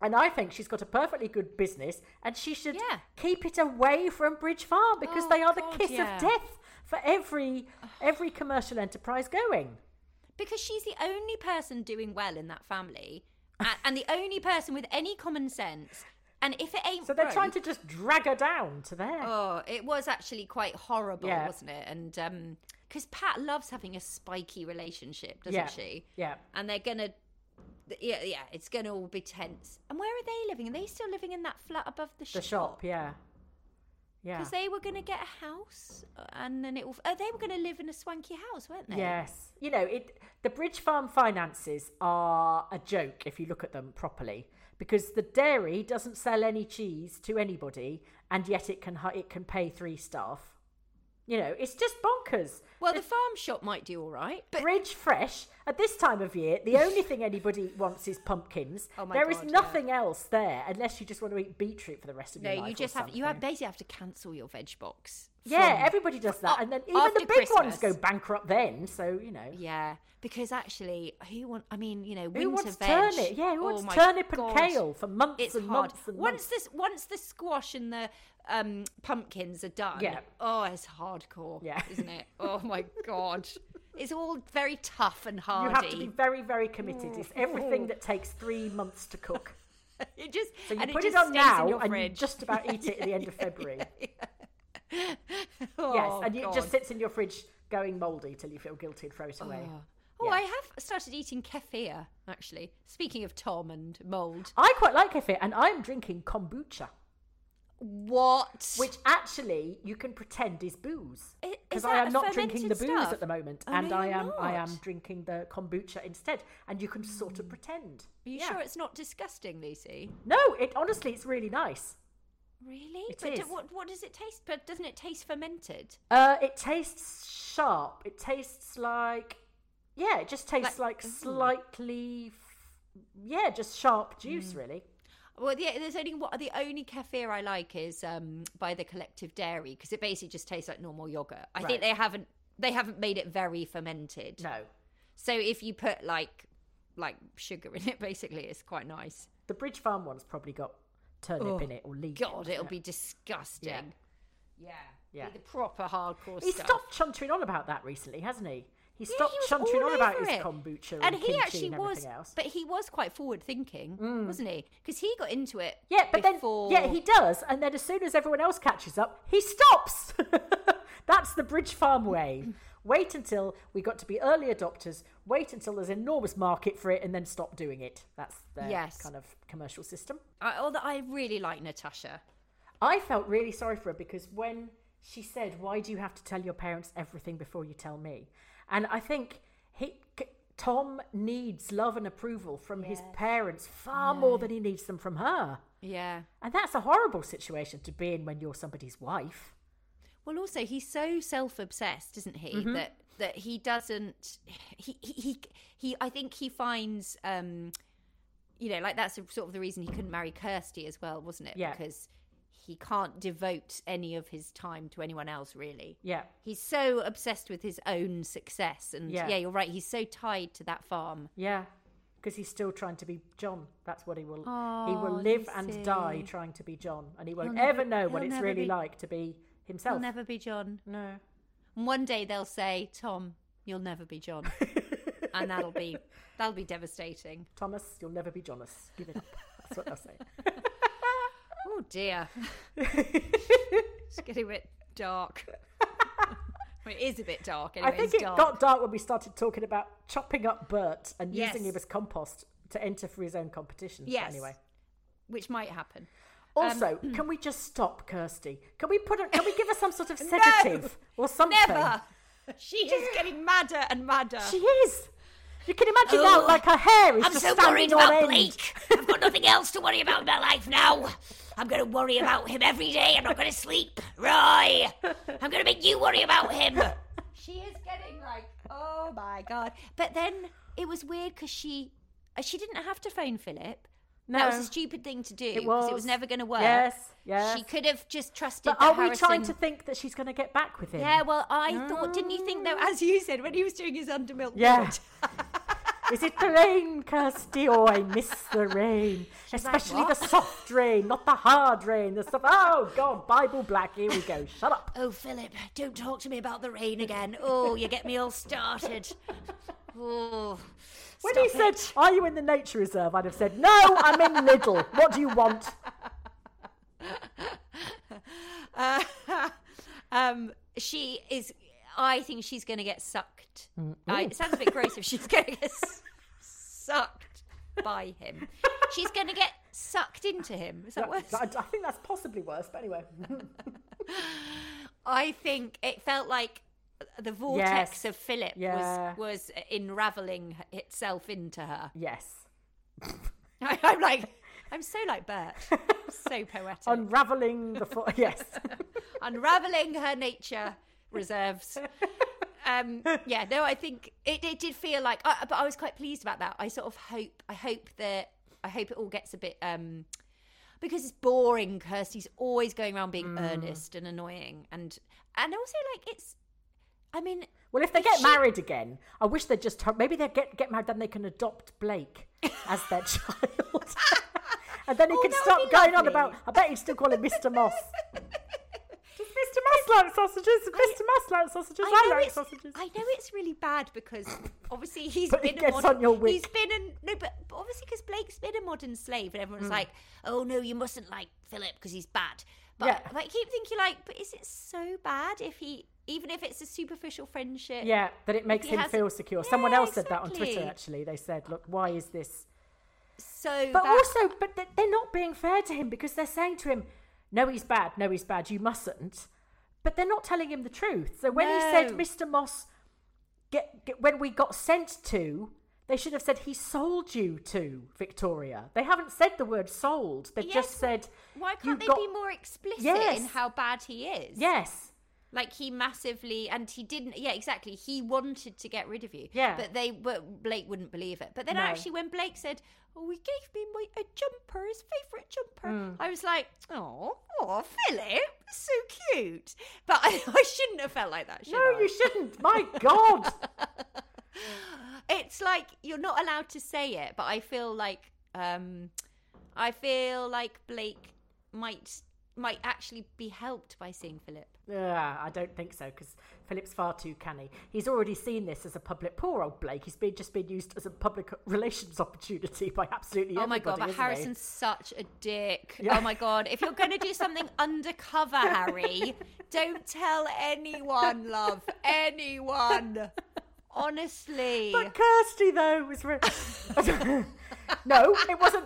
And I think she's got a perfectly good business, and she should Yeah. keep it away from Bridge Farm because Oh, they are the God, kiss yeah. of death for every every commercial enterprise going. because she's the only person doing well in that family and, and the only person with any common sense and if it ain't So they're broke- trying to just drag her down to there. oh it was actually quite horrible Yeah. wasn't it and um because pat loves having a spiky relationship doesn't she yeah. and they're gonna yeah yeah it's gonna all be tense and where are they living are they still living in that flat above the, the shop, yeah, yeah. because they were going to get a house uh, and then it will oh, they were going to live in a swanky house weren't they Yes. You know, it the Bridge Farm finances are a joke if you look at them properly because the dairy doesn't sell any cheese to anybody and yet it can it can pay three staff. You know, it's just bonkers. well the farm shop might do all right but Bridge Fresh at this time of year, the only thing anybody <laughs> wants is pumpkins. Oh my There is God, yeah. nothing else there unless you just want to eat beetroot for the rest of No, your life. No, you just have you have basically have to cancel your veg box. Yeah, everybody does that, and then even the big ones go bankrupt. Then, so you know, Yeah, because actually, who want? I mean, you know, Who winter wants veg. turnip? Yeah, who oh wants turnip and God. kale for months It's and hard. months and once months? this, once the squash and the um, pumpkins are done. Yeah. Oh, it's hardcore. Yeah. isn't it? <laughs> Oh my god. It's all very tough and hardy. You have to be very, very committed. It's everything that <laughs> takes three months to cook. It just So you put it, it, on now your and you just about eat it at the end of <laughs> February. Oh, yes, and it just sits in your fridge going mouldy till you feel guilty and throw it away. Oh, Yeah. I have started eating kefir actually. Speaking of Tom and mold, I quite like kefir, and I'm drinking kombucha, what? which actually you can pretend is booze. Because I am not drinking the booze stuff? at the moment, Oh, and no, I am I am drinking the kombucha instead, and you can sort of pretend. Are you Yeah. sure it's not disgusting, Lucy? No, it honestly it's really nice. Really? It but do- what what does it taste? But doesn't it taste fermented? Uh, it tastes sharp. It tastes like, yeah, it just tastes Like- like, slightly, f- yeah, just sharp juice, Mm. really. Well, yeah, there's only what the only kefir I like is um, by the Collective Dairy because it basically just tastes like normal yogurt. I Right. think they haven't they haven't made it very fermented. No, So if you put like like sugar in it, <laughs> basically, it's quite nice. the Bridge Farm one's probably got turnip Oh, in it or leek. God, it'll Yeah. be disgusting. Yeah, Yeah. Be the proper hardcore He stuff. stopped chuntering on about that recently, hasn't he? He Yeah, stopped he chuntering on about over his it. kombucha and, and he actually and was, else. Mm. but he was quite forward thinking, wasn't he? Because he got into it. Yeah, but before... then yeah, he does, and then as soon as everyone else catches up, he stops. <laughs> That's the Bridge Farm way. Wait until we got to be early adopters. Wait until there's an enormous market for it, and then stop doing it. That's the Yes. kind of commercial system. I, although I really like Natasha. I felt really sorry for her because when she said, "Why do you have to tell your parents everything before you tell me?" And I think he. Tom needs love and approval from his parents far more than he needs them from her. Yeah. And that's a horrible situation to be in when you're somebody's wife. Well, also he's so self-obsessed, isn't he? Mm-hmm. That that he doesn't. He he he. he I think he finds. um you know, like that's sort of the reason he couldn't marry Kirsty as well, wasn't it? Yeah. Because he can't devote any of his time to anyone else, really. Yeah. He's so obsessed with his own success, and Yeah. yeah, you're right. He's so tied to that farm. Yeah. Because he's still trying to be John. That's what he will. he Oh, will live and die trying to be John, and he won't never- ever know what it's really be- like to be himself. He'll never be John. No. And one day they'll say, "Tom, you'll never be John," <laughs> and that'll be that'll be devastating. Thomas, you'll never be Jonas. Give it up. That's what they'll say. <laughs> Oh dear, <laughs> it's getting a bit dark. <laughs> Well, it is a bit dark. Anyway, I think it dark. got dark when we started talking about chopping up Bert and Yes. using him as compost to enter for his own competition. Yes. Anyway. which might happen. Also, Um, <clears throat> can we just stop Kirsty? Can we put her, can we give her some sort of <laughs> sedative or something? Never. She is getting madder and madder. She is. You can imagine Oh, now, like her hair is I'm just so standing worried on about end. Blake. I've got nothing else to worry about in my life now. I'm going to worry about him every day. I'm not going to sleep. Roy, I'm going to make you worry about him. <laughs> She is getting like, oh my god. But then it was weird because she uh, she didn't have to phone Philip. That was a stupid thing to do It because was. it was never going to work. Yes, yes. She could have just trusted. But that are we Harrison... trying to think that she's going to get back with him? Yeah, well, I thought, didn't you think though, as you said, when he was doing his undermilk Yeah. <laughs> Is it the rain, Kirsty? Oh, I miss the rain. Especially the soft rain, not the hard rain. The stuff. Oh, God, Bible black. Here we go. Shut up. Oh, Philip, don't talk to me about the rain again. Oh, you get me all started. <laughs> Oh, When he said. Are you in the nature reserve? I'd have said, No, I'm in Lidl. What do you want? <laughs> <laughs> um, she is. I think she's going to get sucked. Mm, I, it sounds a bit gross if she's going to get s- <laughs> sucked by him. She's going to get sucked into him. Is that worse? I, I think that's possibly worse, but anyway. <laughs> I think it felt like the vortex Yes. of Philip Yeah. was was unraveling itself into her. yes. <laughs> I, I'm like, I'm so like Bert, so poetic, Unraveling the foot. Yes. unraveling her nature reserves. Um, <laughs> yeah, no, I think it, it did feel like, I, but I was quite pleased about that. I sort of hope, I hope that, I hope it all gets a bit, um, because it's boring. Kirsty's always going around being Mm. earnest and annoying, and and also like it's, I mean, Well, if they get she- married again, I wish they'd just maybe they get get married, then they can adopt Blake as their child, <laughs> <laughs> and then he Oh, can that would stop be going on about. I bet he'd still call him Mr. Moss. Mr. Likes sausages. Mr. Moss likes sausages. I, know like sausages. I know it's really bad because obviously he's But been it a modern, on your wick. he's been a no, but but obviously because Blake's been a modern slave and everyone's hmm. like, oh no, you mustn't like Philip because he's bad. But, Yeah. but I keep thinking like, but is it so bad if he even if it's a superficial friendship? Yeah, that it makes him feel secure. Yeah, Someone else said that on Twitter. Actually, they said, "Look, why is this?" So But also, but they're not being fair to him because they're saying to him, "No, he's bad. No, he's bad. You mustn't." But they're not telling him the truth. So when he said, "Mr. Moss," get, get when we got sent to, they should have said he sold you to Victoria. They haven't said the word sold. They've Yes, just said, why can't they got-" be more explicit in how bad he is? Yes. Like he massively, and he didn't. Yeah, exactly. He wanted to get rid of you. Yeah. But they, but Blake wouldn't believe it. But then No. actually, when Blake said, "Oh, he gave me my a jumper, his favourite jumper," Mm. I was like, "Oh, oh, Philip, so cute." But <laughs> I, I shouldn't have felt like that. Should No, I? you shouldn't. My God. <laughs> It's like you're not allowed to say it, but I feel like, um, I feel like Blake might might actually be helped by seeing Philip. Yeah, I don't think so because Philip's far too canny. He's already seen this as a public. Poor old Blake. He's been just been used as a public <laughs> relations opportunity by absolutely Oh my god, but isn't he? Harrison's such a dick. Yeah. Oh my god, if you're going to do something <laughs> undercover, Harry, don't tell anyone, love. Anyone. Honestly. But Kirsty though was. Re- <laughs> no, it wasn't.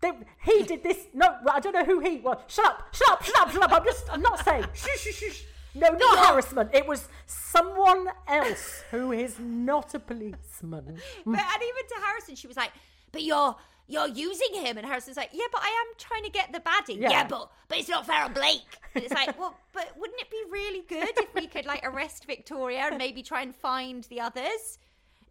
They, he did this. No, I don't know who he was. Shut up! Shut up! Shut up! Shut up! I'm just. I'm not saying. <laughs> Shh, shh, shh, shh. No, not harassment. It was someone else who is not a policeman. But, and even to Harrison, she was like, "But you're you're using him," and Harrison's like, "Yeah, but I am trying to get the baddie. Yeah. Yeah, but but it's not fair on Blake." And it's like, well, but wouldn't it be really good if we could like arrest Victoria and maybe try and find the others?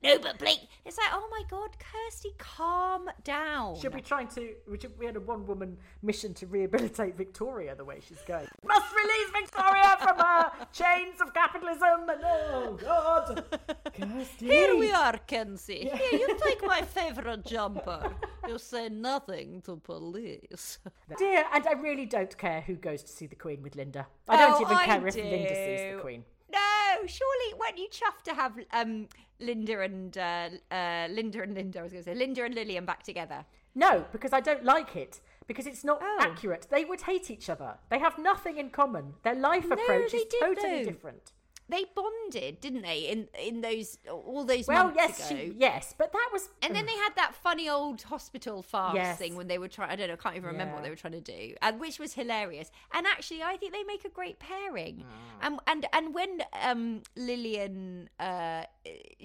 No, but Blake. It's like, oh my god, Kirsty, calm down. She'll be trying to? We, should, we had a one-woman mission to rehabilitate Victoria the way she's going. Must release Victoria from her <laughs> chains of capitalism. Oh God, <laughs> Kirsty. Here we are, Kenzie. Here, you <laughs> take my favourite jumper. You say nothing to police. Dear, and I really don't care who goes to see the Queen with Linda. I don't Oh, even I care if Linda sees the Queen. No, surely weren't you chuffed to have um, Linda and uh, uh, Linda and Linda? I was going to say Linda and Lilian back together. No, because I don't like it. Because it's not Oh. accurate. They would hate each other. They have nothing in common. Their life No, approach is totally though. different. They bonded, didn't they? In in those all those Well, months yes, ago. she, yes, but that was. And then they had that funny old hospital farce Yes. thing when they were trying. I don't know. I can't even remember what they were trying to do, and which was hilarious. And actually, I think they make a great pairing. Mm. And and and when um, Lilian, uh,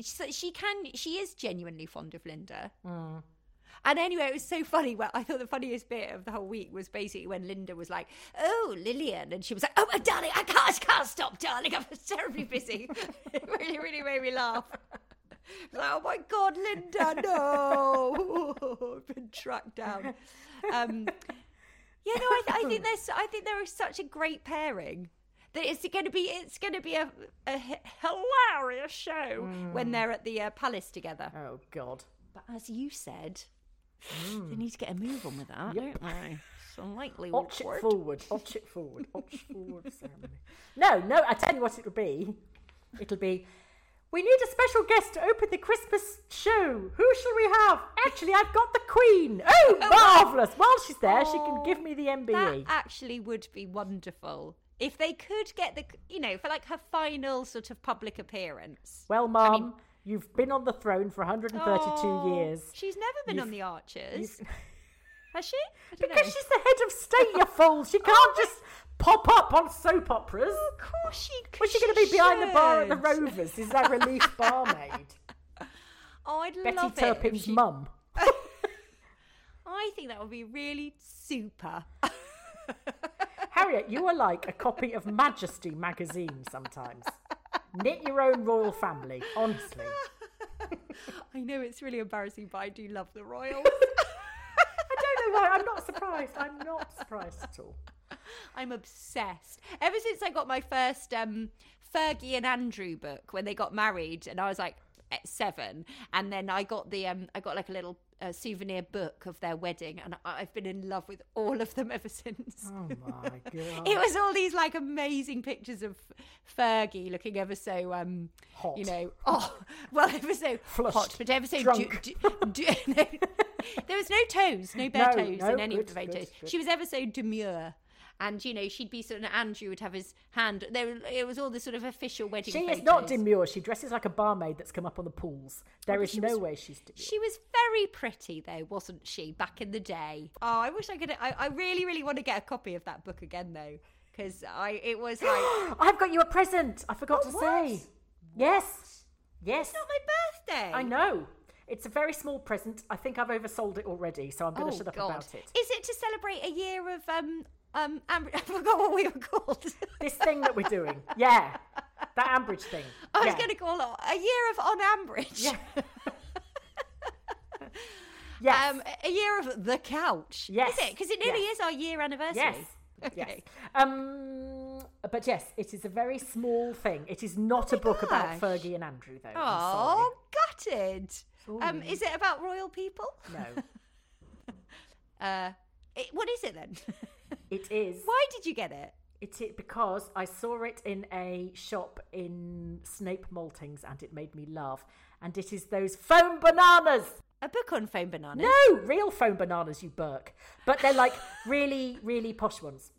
she, she can, she is genuinely fond of Linda. Mm. And anyway, it was so funny. Well, I thought the funniest bit of the whole week was basically when Linda was like, "Oh, Lilian," and she was like, "Oh, my darling, I can't, I can't stop, darling. I'm <laughs> terribly busy." <laughs> it really, really made me laugh. <laughs> Like, oh my God, Linda, no! I've been tracked down. Um, yeah, no, I, th- I think there's, I think there is such a great pairing. That it's going to be, it's going to be a, a h- hilarious show when they're at the uh, palace together. Oh God. But as you said, Mm. they need to get a move on with that, Yep. don't they? Slightly Otch it forward. Otch it <laughs> forward. Otch forward ceremony. No, no, I tell you what it'll be. It'll be. We need a special guest to open the Christmas show. Who shall we have? Actually, I've got the Queen. <laughs> Oh, oh marvellous. While she's there, she can give oh, me the MBE. That actually would be wonderful. If they could get the, you know, for like her final sort of public appearance. Well, Mum, you've been on the throne for 132 Oh, years. She's never been You've- on the Archers. <laughs> Has she? Because know. she's the head of state, you fool. She <laughs> oh, can't just pop up on soap operas. Oh, of course she could. What's she going to be behind the bar at the. Rovers? Is that a relief <laughs> barmaid? Oh, I'd Betty love it. if Turpin's she- mum. I think that would be really super. Harriet, you are like a copy of Majesty magazine sometimes. Knit your own royal family, honestly. <laughs> I know it's really embarrassing, but I do love the royals. <laughs> I don't know why. I'm not surprised. I'm not surprised at all. I'm obsessed. Ever since I got my first um, Fergie and Andrew book when they got married, and I was like, seven, and then I got the um, I got like a little uh, souvenir book of their wedding, and I- I've been in love with all of them <laughs> ever since. Oh my <laughs> god. It was all these like amazing pictures of Fergie looking ever so um Hot. you know <laughs> oh well ever so Flushed. hot but ever so Drunk. du- du- du- no, there was no toes no bare No, toes no, in any of the photos good, good. she was ever so demure and you know she'd be sort of Andrew would have his hand there it was all the sort of official wedding She photos. is not demure. She dresses like a barmaid that's come up on the pools. There but is no was- way she's demure. She was very pretty, though, wasn't she, back in the day? Oh, I wish I could. I, I really, really want to get a copy of that book again, though, because I it was <gasps> like I've got you a present. I forgot Oh, to what? say. Yes. Yes. It's not my birthday. I know. It's a very small present. I think I've oversold it already, so I'm going to Oh shut up God! about it. Is it to celebrate a year of um um? <laughs> I forgot what we were called. This thing that we're doing. Yeah. That Ambridge thing. I was Yeah. going to call it a year of on Ambridge. Yeah. <laughs> Yes. Um, a year of the couch. Yes. Is it? Because it nearly Yes. is our year anniversary. Yes. <laughs> Okay. Yes. Um, but yes, it is a very small thing. It is not a book about. Fergie and Andrew, though. Oh, gutted. Um, is it about royal people? No. Uh, it, what is it then? It is. Why did you get it? It is because I saw it in a shop in Snape Maltings and it made me laugh. And it is those foam bananas. A book on foam bananas. No, real foam bananas, you Burke. But they're like <laughs> really, really posh ones.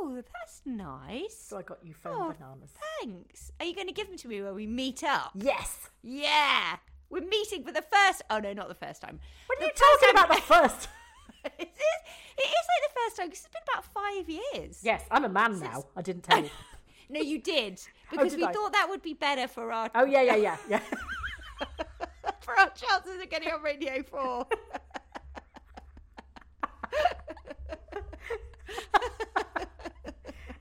Oh, that's nice. So I got you foam Oh, bananas. Thanks. Are you going to give them to me when we meet up? Yes. Yeah. We're meeting for the first. Oh no, not the first time. What are The you talking time- about the first? <laughs> it is. It is like the first time because it's been about five years. yes, I'm a man now. I didn't <laughs> tell you. No, you did <laughs> because Oh, did we I? thought that would be better for our Oh, yeah, yeah, yeah, yeah. for our chances of getting on Radio Four.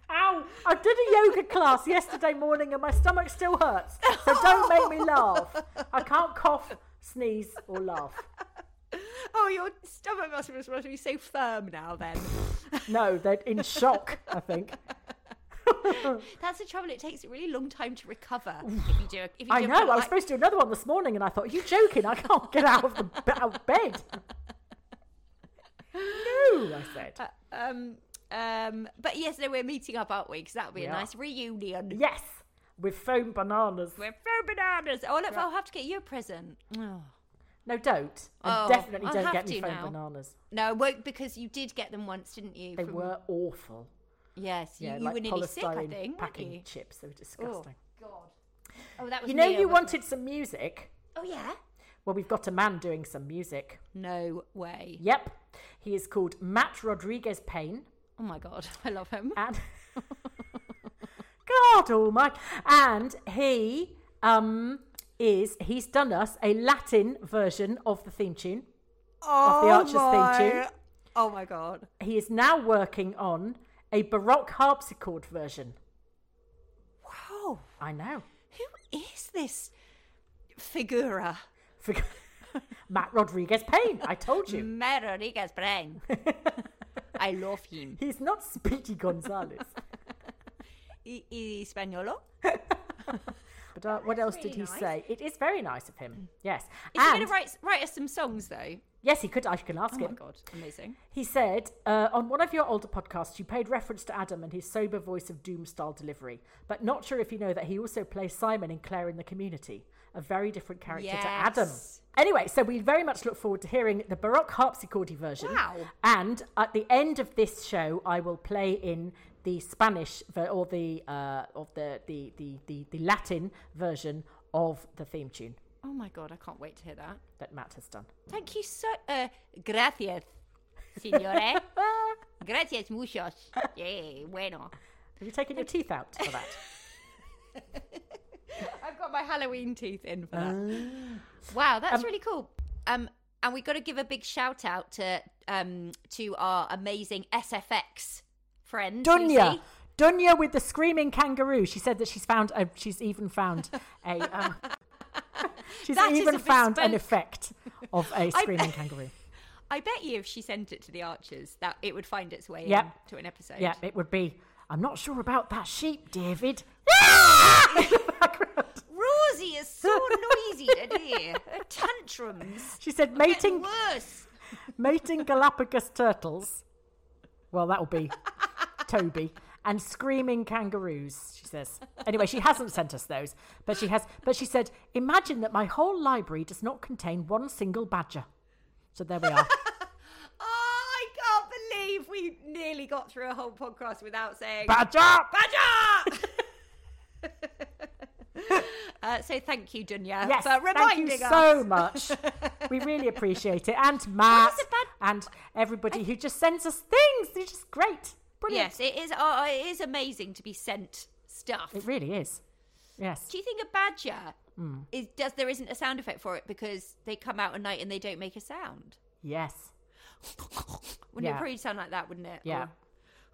Ow! I did a yoga class yesterday morning and my stomach still hurts. So don't make me laugh. I can't cough, sneeze, or laugh. Oh, your stomach must must must be so firm now. Then No, they're in <laughs> shock, I think. <laughs> that's the trouble. It takes a really long time to recover if you do. If you I know. I was like- supposed to do another one this morning and I thought, you joking? I can't get out of, the, out of bed. <laughs> no, I said. Um, um, but yes, no, we're meeting up, aren't we? Because that'll be a nice reunion. Yes, with foam bananas. We're for bananas. Oh, look, I'll have to get you a present. Oh. No, don't. And Oh, definitely I'll don't get me to foam now. bananas. No, I won't because you did get them once, didn't you? They from- were awful. Yes, you, Yeah, you like were nearly sick, I think, packing chips. They were Oh, disgusting. God. Oh, that was You know, you wanted some music. Oh, yeah? Well, we've got a man doing some music. No way. Yep. He is called Matt Rodriguez Payne. Oh, my God. <laughs> I love him. And <laughs> God almighty. And he um is he's done us a Latin version of the theme tune. oh, the Archers theme tune. Oh, my God. He is now working on a Baroque harpsichord version. Wow. I know. Who is this figura? For- <laughs> Matt Rodriguez Payne, I told you. <laughs> Matt Rodriguez Brain. <laughs> I love him. He's not Speedy Gonzalez. I, I Spagnolo? But uh, what else really did he nice. say? It is very nice of him. Yes. Is he going to write, write us some songs, though? yes, he could. I can ask him. Oh, my. God. Amazing. He said, uh, on one of your older podcasts, you paid reference to Adam and his sober voice of doom style delivery, but not sure if you know that he also plays Simon in Clare in the Community, a very different character to Adam. Yes. Anyway, so we very much look forward to hearing the Baroque harpsichordy version. Wow. And at the end of this show, I will play in the Spanish ver- or the uh, of the, the, the, the, the Latin version of the theme tune Oh, my God. I can't wait to hear that. that Matt has done. Thank you so. Uh, gracias, signore. <laughs> gracias muchos. Yeah, bueno. Have you taken your teeth out for that? <laughs> I've got my Halloween teeth in for that. wow, that's really cool. Um, and we've got to give a big shout out to um to our amazing SFX friend Dunya. Lucy. Dunya with the screaming kangaroo. She said that she's found a, she's even found a um, <laughs> she's That even found an effect of a <laughs> screaming bet- kangaroo. <laughs> I bet you if she sent it to the Archers, that it would find its way Yep. to an episode. Yeah, it would be. I'm not sure about that sheep, David. Rosie is so noisy today. Her tantrums. She said mating worse. mating Galapagos turtles. Well, that'll be Toby and screaming kangaroos. She says. Anyway, she hasn't sent us those, but she has. But she said, "Imagine that my whole library does not contain one single badger." So there we are. <laughs> Oh, I can't believe we nearly got through a whole podcast without saying badger. Badger! <laughs> uh, so thank you, Dunya, Yes, for thank you us. so much. We really appreciate it, and Matt bad- and everybody who just sends us things. They're just great, brilliant. Yes, it is. Uh, it is amazing to be sent stuff. It really is. Yes. Do you think a badger Hmm. is does there isn't a sound effect for it because they come out at night and they don't make a sound? Yes. <laughs> Wouldn't Yeah. it probably sound like that? Wouldn't it? Yeah.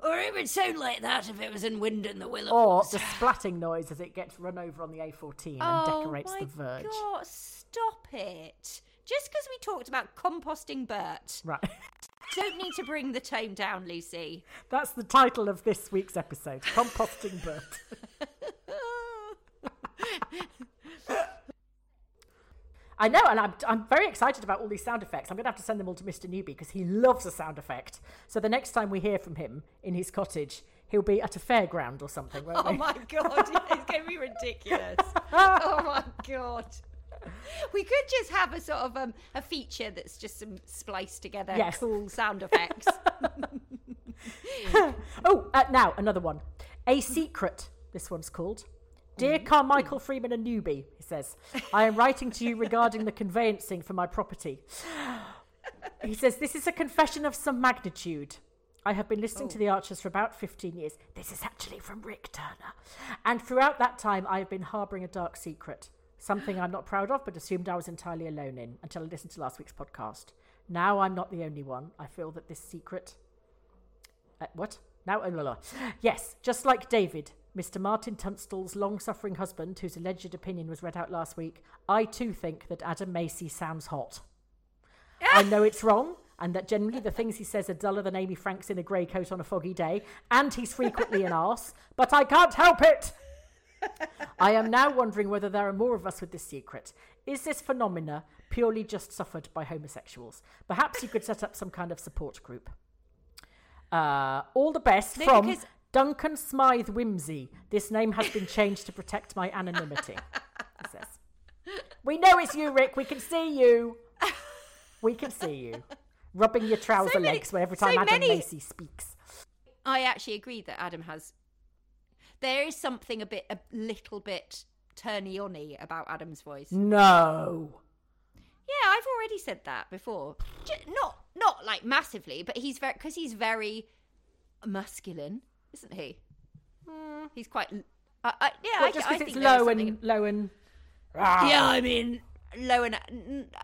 Or, or it would sound like that if it was in wind in the willows. Or the <laughs> splatting noise as it gets run over on the A14 and oh decorates my the verge. God, stop it! Just because we talked about composting Bert, Right. <laughs> don't need to bring the tone down, Lucy. That's the title of this week's episode Composting Bird. I know, and I'm, I'm very excited about all these sound effects. I'm going to have to send them all to Mr. Newbie because he loves a sound effect. So the next time we hear from him in his cottage, he'll be at a fairground or something, won't he? Oh he? my god, <laughs> it's going to be ridiculous. <laughs> oh my god. We could just have a sort of um, a feature that's just some spliced together Yes. cool sound effects. <laughs> Oh, uh, now another one. A secret. This one's called. Dear Carmichael Freeman and newbie, he says, I am writing to you regarding the conveyancing for my property. He says, This is a confession of some magnitude. I have been listening to the Archers for about 15 years. This is actually from Rick Turner. And throughout that time, I have been harbouring a dark secret. Something I'm not proud of, but assumed I was entirely alone in until I listened to last week's podcast. Now I'm not the only one. I feel that this secret uh, what? Now, oh, la, la. yes, just like David, Mr. Martin Tunstall's long suffering husband, whose alleged opinion was read out last week, I too think that Adam Macy sounds hot. I know it's wrong, and that generally the things he says are duller than Amy Franks in a grey coat on a foggy day, and he's frequently an <laughs> arse, but I can't help it! <laughs> I am now wondering whether there are more of us with this secret. Is this phenomena purely just suffered by homosexuals? Perhaps you could set up some kind of support group. Uh, all the best No, from because- Duncan Smythe Whimsy. This name has been changed to protect my anonymity. he says. We know it's you, Rick. We can see you. We can see you. Rubbing your trouser So many- legs every so time Adam many- Macy speaks. I actually agree that Adam has. There is something a bit, a little bit turny on about Adam's voice. No. Yeah, I've already said that before. Not, not like massively, but he's very because he's very masculine, isn't he? He's quite. Uh, uh, yeah, Well, I, just because it's low and low and Yeah, I mean low and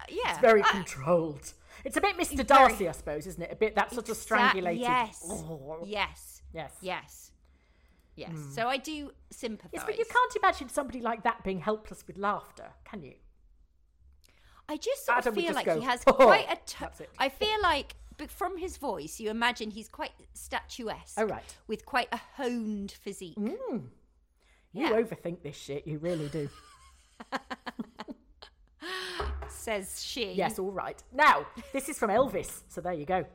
yeah, it's very I- controlled. It's a bit Mr. very- Darcy, I suppose, isn't it? A bit that sort of strangulated. Yes, Oh. yes, Yes. yes, yes. Hmm. So I do sympathise. Yes, but you can't imagine somebody like that being helpless with laughter, can you? I just sort Adam of feel like go, he has "Oh, quite a. T- that's it. I feel like, but from his voice, you imagine he's quite statuesque. Oh, right. With quite a honed physique. Hmm. You Yeah. overthink this shit, you really do. <laughs> <laughs> Says she. Yes, all right. Now, this is from Elvis, so there you go.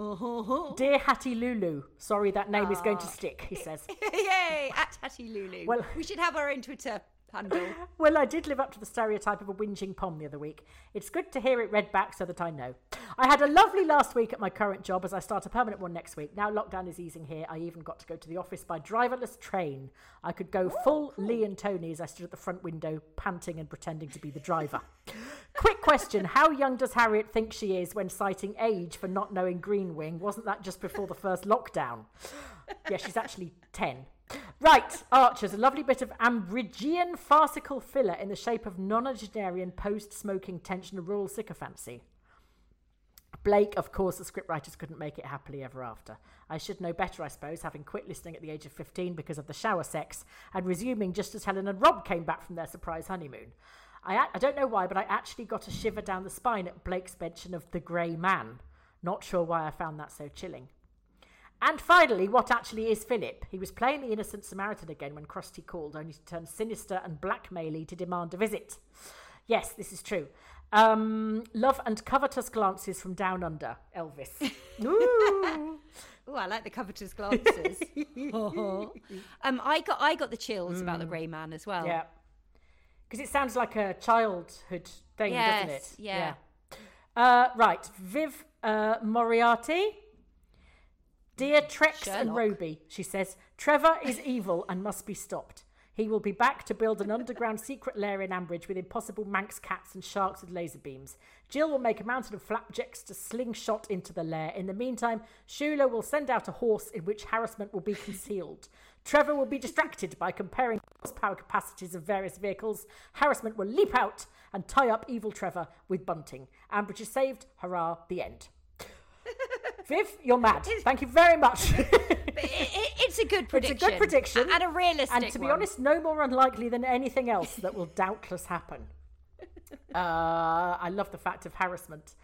Oh. Dear Hattie Lulu, sorry that name is going to ah. stick, he says. <laughs> Yay! At Hattie Lulu. Well- we should have our own Twitter handle. <laughs> Well, I did live up to the stereotype of a whinging pom the other week. It's good to hear it read back so that I know. I had a lovely last week at my current job as I start a permanent one next week. Now lockdown is easing here. I even got to go to the office by driverless train. I could go full Lee and Tony as I stood at the front window, panting and pretending to be the driver. <laughs> Quick question How young does Harriet think she is when citing age for not knowing Green Wing? Wasn't that just before the first lockdown? Yeah, she's actually 10. Right, Archers, a lovely bit of Ambridgian farcical filler in the shape of nonagenarian post smoking tension and rural sycophancy. Blake, of course, the scriptwriters couldn't make it happily ever after. I should know better, I suppose, having quit listening at the age of 15 because of the shower sex and resuming just as Helen and Rob came back from their surprise honeymoon. I, I don't know why, but I actually got a shiver down the spine at Blake's mention of the grey man. Not sure why I found that so chilling. And finally, what actually is Philip? He was playing the innocent Samaritan again when Krusty called, only to turn sinister and blackmaily to demand a visit. Yes, this is true. Um, love and covetous glances from down under, Elvis. <laughs> Ooh. Oh, I like the covetous glances. <laughs> <laughs> um, I got I got the chills about the Grey Man as well. Mm. Yeah. Because it sounds like a childhood thing, doesn't it? Yes, yeah. Uh, right. Viv uh, Moriarty. Dear Trex and Sherlock. Roby, she says, Trevor is evil and must be stopped. He will be back to build an underground secret lair in Ambridge with impossible Manx cats and sharks with laser beams. Jill will make a mountain of flapjacks to slingshot into the lair. In the meantime, Shula will send out a horse in which harassment will be concealed. Trevor will be distracted by comparing horsepower capacities of various vehicles. Harassment will leap out and tie up evil Trevor with bunting. Ambridge is saved. Hurrah, the end. <laughs> Viv, you're mad. Thank you very much. But <laughs> it, it, it's a good prediction. It's a good prediction. And a realistic And to be one. honest, no more unlikely than anything else that will doubtless happen. <laughs> Uh, I love the fact of harassment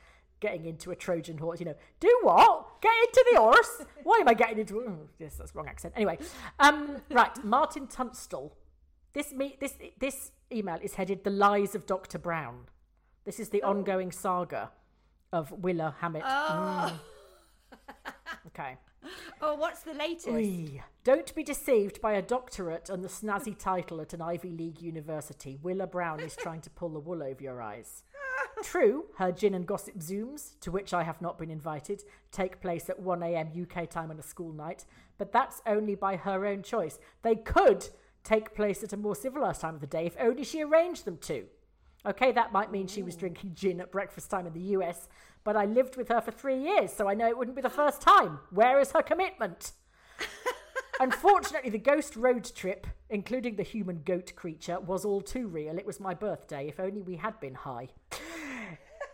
getting into a Trojan horse. You know, do what? Get into the horse? Why am I getting into? Oh, yes, that's wrong accent. Anyway, um, right. Martin Tunstall. This me this this email is headed "The Lies of Doctor Brown." This is the ongoing saga of Willa Hammett. Mm. Okay. Oh, what's the latest? Oy. Don't be deceived by a doctorate and the snazzy title at an Ivy League university. Willa Brown is trying to pull the wool over your eyes. <laughs> True, her gin and gossip zooms, to which I have not been invited, take place at 1am UK time on a school night, but that's only by her own choice. They could take place at a more civilised time of the day if only she arranged them to. Okay, that might mean she was drinking gin at breakfast time in the US, but I lived with her for three years, so I know it wouldn't be the first time. Where is her commitment? <laughs> Unfortunately, the ghost road trip, including the human goat creature, was all too real. It was my birthday. If only we had been high.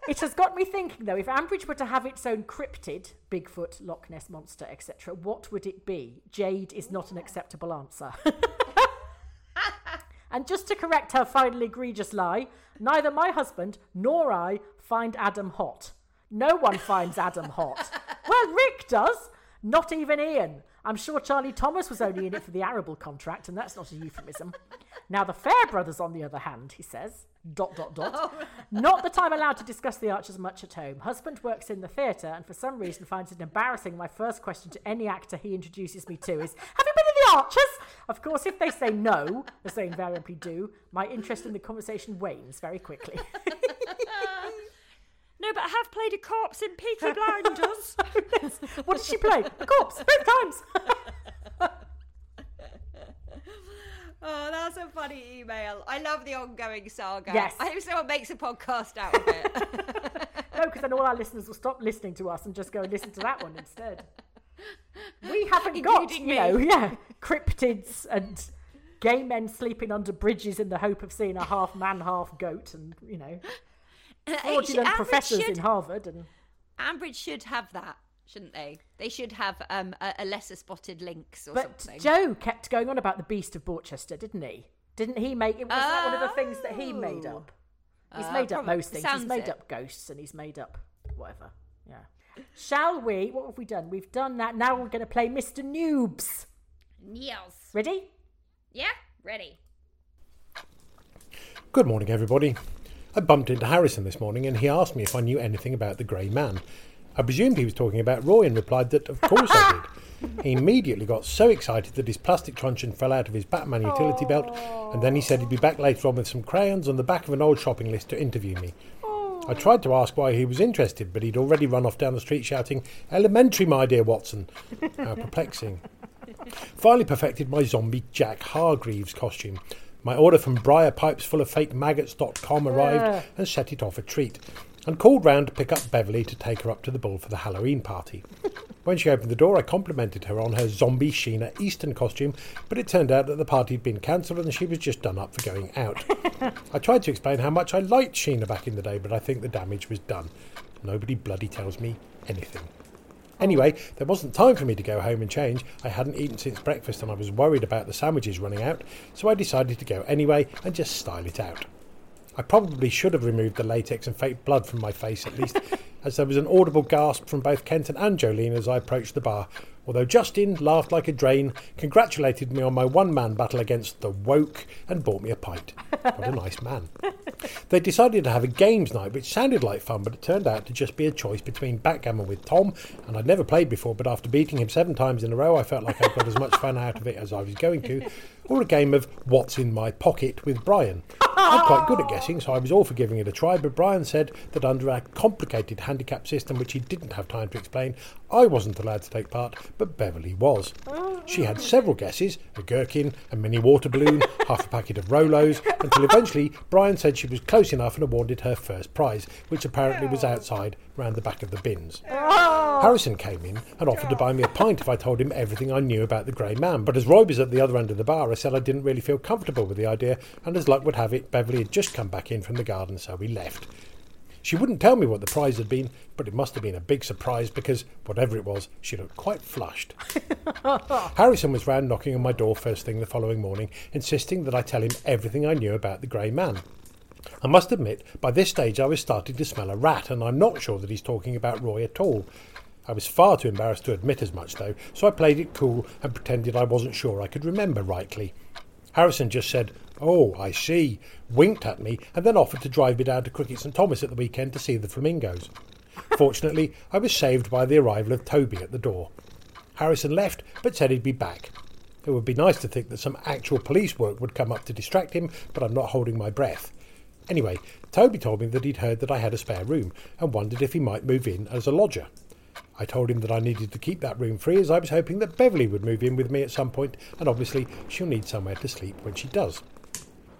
It has got me thinking, though, if Ambridge were to have its own cryptid, Bigfoot, Loch Ness Monster, etc., what would it be? Jade is not an acceptable answer. <laughs> and just to correct her final egregious lie, neither my husband nor I find Adam hot. No one finds Adam hot. Well, Rick does. Not even Ian. I'm sure Charlie Thomas was only in it for the arable contract, and that's not a euphemism. Now, the Fairbrothers, on the other hand, he says, dot, dot, dot, oh. not that I'm allowed to discuss the Archers much at home. Husband works in the theatre and for some reason finds it embarrassing. My first question to any actor he introduces me to is, Have you been in the Archers? Of course, if they say no, as they invariably do, my interest in the conversation wanes very quickly. <laughs> No, but I have played a corpse in Peaky <laughs> Blinders. what did she play? A corpse, both times. <laughs> oh, that's a funny email. I love the ongoing saga. Yes. I hope someone makes a podcast out of it. <laughs> No, because then all our listeners will stop listening to us and just go and listen to that one instead. We haven't got, Including you me. know, yeah, cryptids and gay men sleeping under bridges in the hope of seeing a half man, half goat, and you know, <laughs> fraudulent Ambridge professors should, in Harvard. And Ambridge should have that, shouldn't they? They should have um, a, a lesser spotted lynx or but something. Joe kept going on about the Beast of Borchester, didn't he? Didn't he make it? Was that one of the things that he made Oh. up? He's Uh, made up probably- most things. He's made it. up ghosts and he's made up whatever. Yeah. Shall we? What have we done? We've done that. Now we're going to play Mr. Noobs. Yes. Ready? Yeah, ready. Good morning, everybody. I bumped into Harrison this morning and he asked me if I knew anything about the Grey Man. I presumed he was talking about Roy and replied that, of course I did. <laughs> He immediately got so excited that his plastic truncheon fell out of his Batman utility belt, and then he said he'd be back later on with some crayons on the back of an old shopping list to interview me. I tried to ask why he was interested, but he'd already run off down the street shouting, Elementary, my dear Watson. How perplexing. <laughs> Finally perfected my zombie Jack Hargreaves costume. My order from briarpipesfulloffakemaggots.com arrived ah. and set it off a treat, and called round to pick up Beverly to take her up to the bull for the Halloween party. When she opened the door, I complimented her on her zombie Sheena Easton costume, but it turned out that the party had been cancelled and she was just done up for going out. <laughs> I tried to explain how much I liked Sheena back in the day, but I think the damage was done. Nobody bloody tells me anything. Anyway, there wasn't time for me to go home and change. I hadn't eaten since breakfast and I was worried about the sandwiches running out, so I decided to go anyway and just style it out. I probably should have removed the latex and fake blood from my face at least, <laughs> as there was an audible gasp from both Kenton and Jolene as I approached the bar, Although Justin laughed like a drain, congratulated me on my one man battle against the woke, and bought me a pint. What a nice man. They decided to have a games night, which sounded like fun, but it turned out to just be a choice between backgammon with Tom, and I'd never played before, but after beating him seven times in a row, I felt like I got as much fun out of it as I was going to, or a game of What's in My Pocket with Brian. I'm quite good at guessing, so I was all for giving it a try, but Brian said that under a complicated handicap system, which he didn't have time to explain, I wasn't allowed to take part, but Beverly was. She had several guesses a gherkin, a mini water balloon, <laughs> half a packet of Rolos, until eventually Brian said she was close enough and awarded her first prize, which apparently was outside round the back of the bins. Oh. Harrison came in and offered to buy me a pint if I told him everything I knew about the Grey Man, but as Roy was at the other end of the bar, I said I didn't really feel comfortable with the idea, and as luck would have it, Beverly had just come back in from the garden, so we left. She wouldn't tell me what the prize had been, but it must have been a big surprise because, whatever it was, she looked quite flushed. <laughs> Harrison was round knocking on my door first thing the following morning, insisting that I tell him everything I knew about the Grey Man. I must admit, by this stage I was starting to smell a rat, and I'm not sure that he's talking about Roy at all. I was far too embarrassed to admit as much, though, so I played it cool and pretended I wasn't sure I could remember rightly. Harrison just said, Oh, I see, winked at me, and then offered to drive me down to Cricket St Thomas at the weekend to see the flamingos. Fortunately, I was saved by the arrival of Toby at the door. Harrison left, but said he'd be back. It would be nice to think that some actual police work would come up to distract him, but I'm not holding my breath. Anyway, Toby told me that he'd heard that I had a spare room and wondered if he might move in as a lodger. I told him that I needed to keep that room free as I was hoping that Beverly would move in with me at some point, and obviously she'll need somewhere to sleep when she does.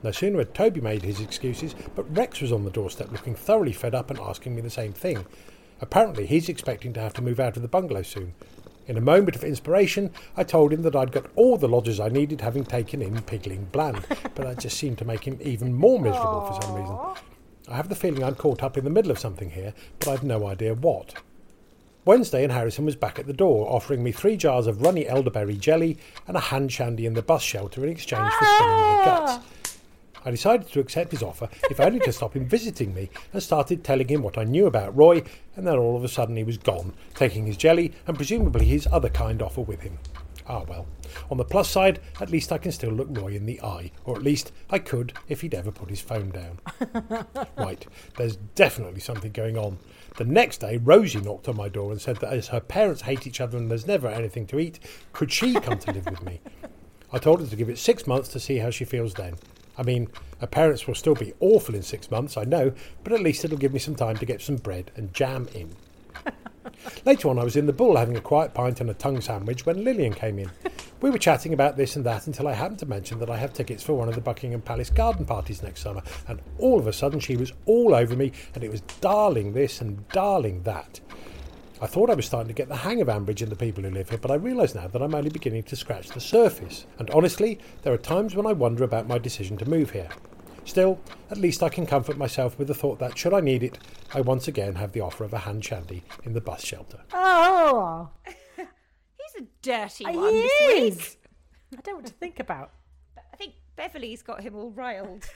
No sooner had Toby made his excuses, but Rex was on the doorstep looking thoroughly fed up and asking me the same thing. Apparently, he's expecting to have to move out of the bungalow soon. In a moment of inspiration, I told him that I'd got all the lodgers I needed having taken in Pigling Bland, <laughs> but that just seemed to make him even more miserable for some reason. I have the feeling I'm caught up in the middle of something here, but I've no idea what. Wednesday and Harrison was back at the door, offering me three jars of runny elderberry jelly and a hand shandy in the bus shelter in exchange for spilling my guts. Ah! I decided to accept his offer, if only to stop him visiting me, and started telling him what I knew about Roy, and then all of a sudden he was gone, taking his jelly and presumably his other kind offer with him. Ah well. On the plus side, at least I can still look Roy in the eye, or at least I could if he'd ever put his phone down. <laughs> right, there's definitely something going on. The next day, Rosie knocked on my door and said that as her parents hate each other and there's never anything to eat, could she come to live with me? <laughs> I told her to give it six months to see how she feels then. I mean, her parents will still be awful in six months, I know, but at least it'll give me some time to get some bread and jam in. <laughs> Later on, I was in the bull having a quiet pint and a tongue sandwich when Lilian came in. We were chatting about this and that until I happened to mention that I have tickets for one of the Buckingham Palace garden parties next summer, and all of a sudden she was all over me, and it was darling this and darling that. I thought I was starting to get the hang of Ambridge and the people who live here, but I realise now that I'm only beginning to scratch the surface. And honestly, there are times when I wonder about my decision to move here. Still, at least I can comfort myself with the thought that, should I need it, I once again have the offer of a hand shandy in the bus shelter. Oh, <laughs> He's a dirty he one this is. week. I don't want to think about. I think Beverly's got him all riled.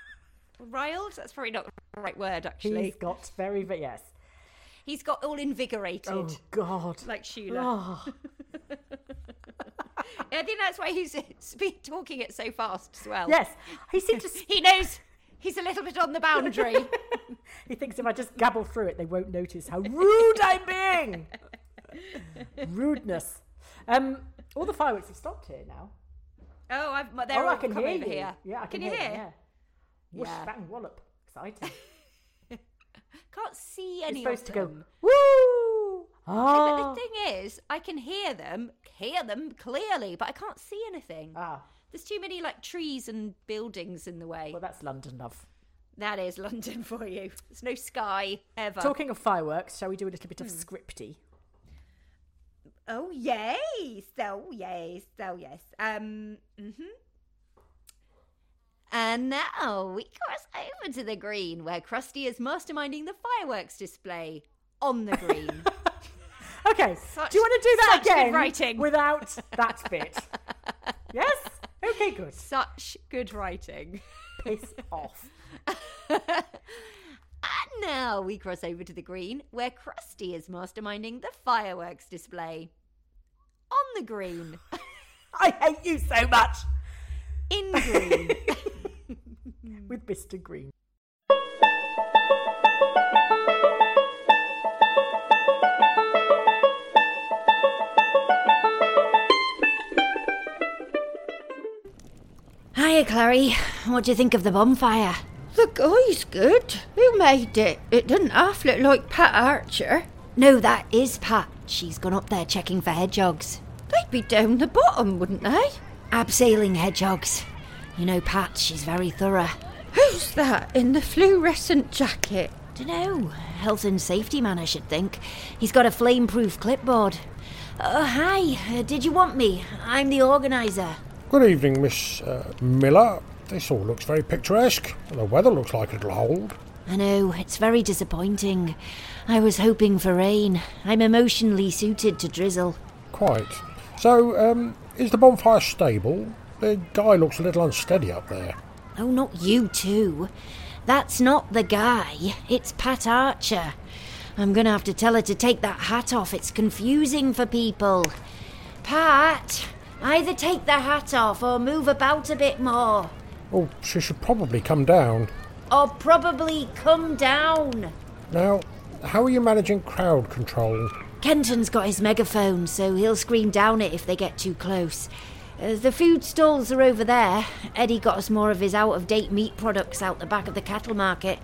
<laughs> riled? That's probably not the right word, actually. He's got very, very yes. He's got all invigorated, Oh God. like Sheila. <laughs> Oh, I think that's why he's been talking it so fast as well. yes. He seems to. <laughs> He knows he's a little bit on the boundary. <laughs> He thinks if I just gabble through it, they won't notice how rude I'm being. Rudeness. Um, all the fireworks have stopped here now. oh, I've, they're oh, all I can hear you. here. Yeah, I can, you hear. hear? them, Yeah. Whoosh, Yeah. bang, wallop. Exciting. I can't see You're any supposed of to go. them. Woo! But Ah. the thing is, I can hear them, hear them clearly, but I can't see anything. ah. There's too many like trees and buildings in the way. Well, that's London, love. That is London <laughs> for you. There's no sky ever. Talking of fireworks, shall we do a little bit of Hmm. scripty? Oh yay! So yay! So yes. Um. Mm-hmm. And now we cross over to the green, where Krusty is masterminding the fireworks display on the green. <laughs> Okay. Such- do you want to do that again writing. without that <laughs> bit? yes. Okay. Good. Such good writing. Piss <laughs> off. And now we cross over to the green, where Krusty is masterminding the fireworks display on the green. I hate you so much. In green. <laughs> With Mr. Green. Hiya, Clarrie. What do you think of the bonfire? The guy's good. Who made it? It doesn't half look like Pat Archer. No, that is Pat. She's gone up there checking for hedgehogs. They'd be down the bottom, wouldn't they? Abseiling hedgehogs. You know Pat, she's very thorough. Who's that in the fluorescent jacket? Dunno. Health and safety man, I should think. He's got a flame-proof clipboard. Uh, hi. Uh, did you want me? I'm the organiser. Good evening, Miss uh, Miller. This all looks very picturesque. The weather looks like it'll hold. I know, it's very disappointing. I was hoping for rain. I'm emotionally suited to drizzle. Quite. So, um, is the bonfire stable? The guy looks a little unsteady up there. Oh, not you too. That's not the guy. It's Pat Archer. I'm gonna have to tell her to take that hat off. It's confusing for people. Pat, either take the hat off or move about a bit more. Oh, she should probably come down. Or probably come down. Now, how are you managing crowd control? Kenton's got his megaphone, so he'll scream down it if they get too close. Uh, the food stalls are over there. Eddie got us more of his out of date meat products out the back of the cattle market.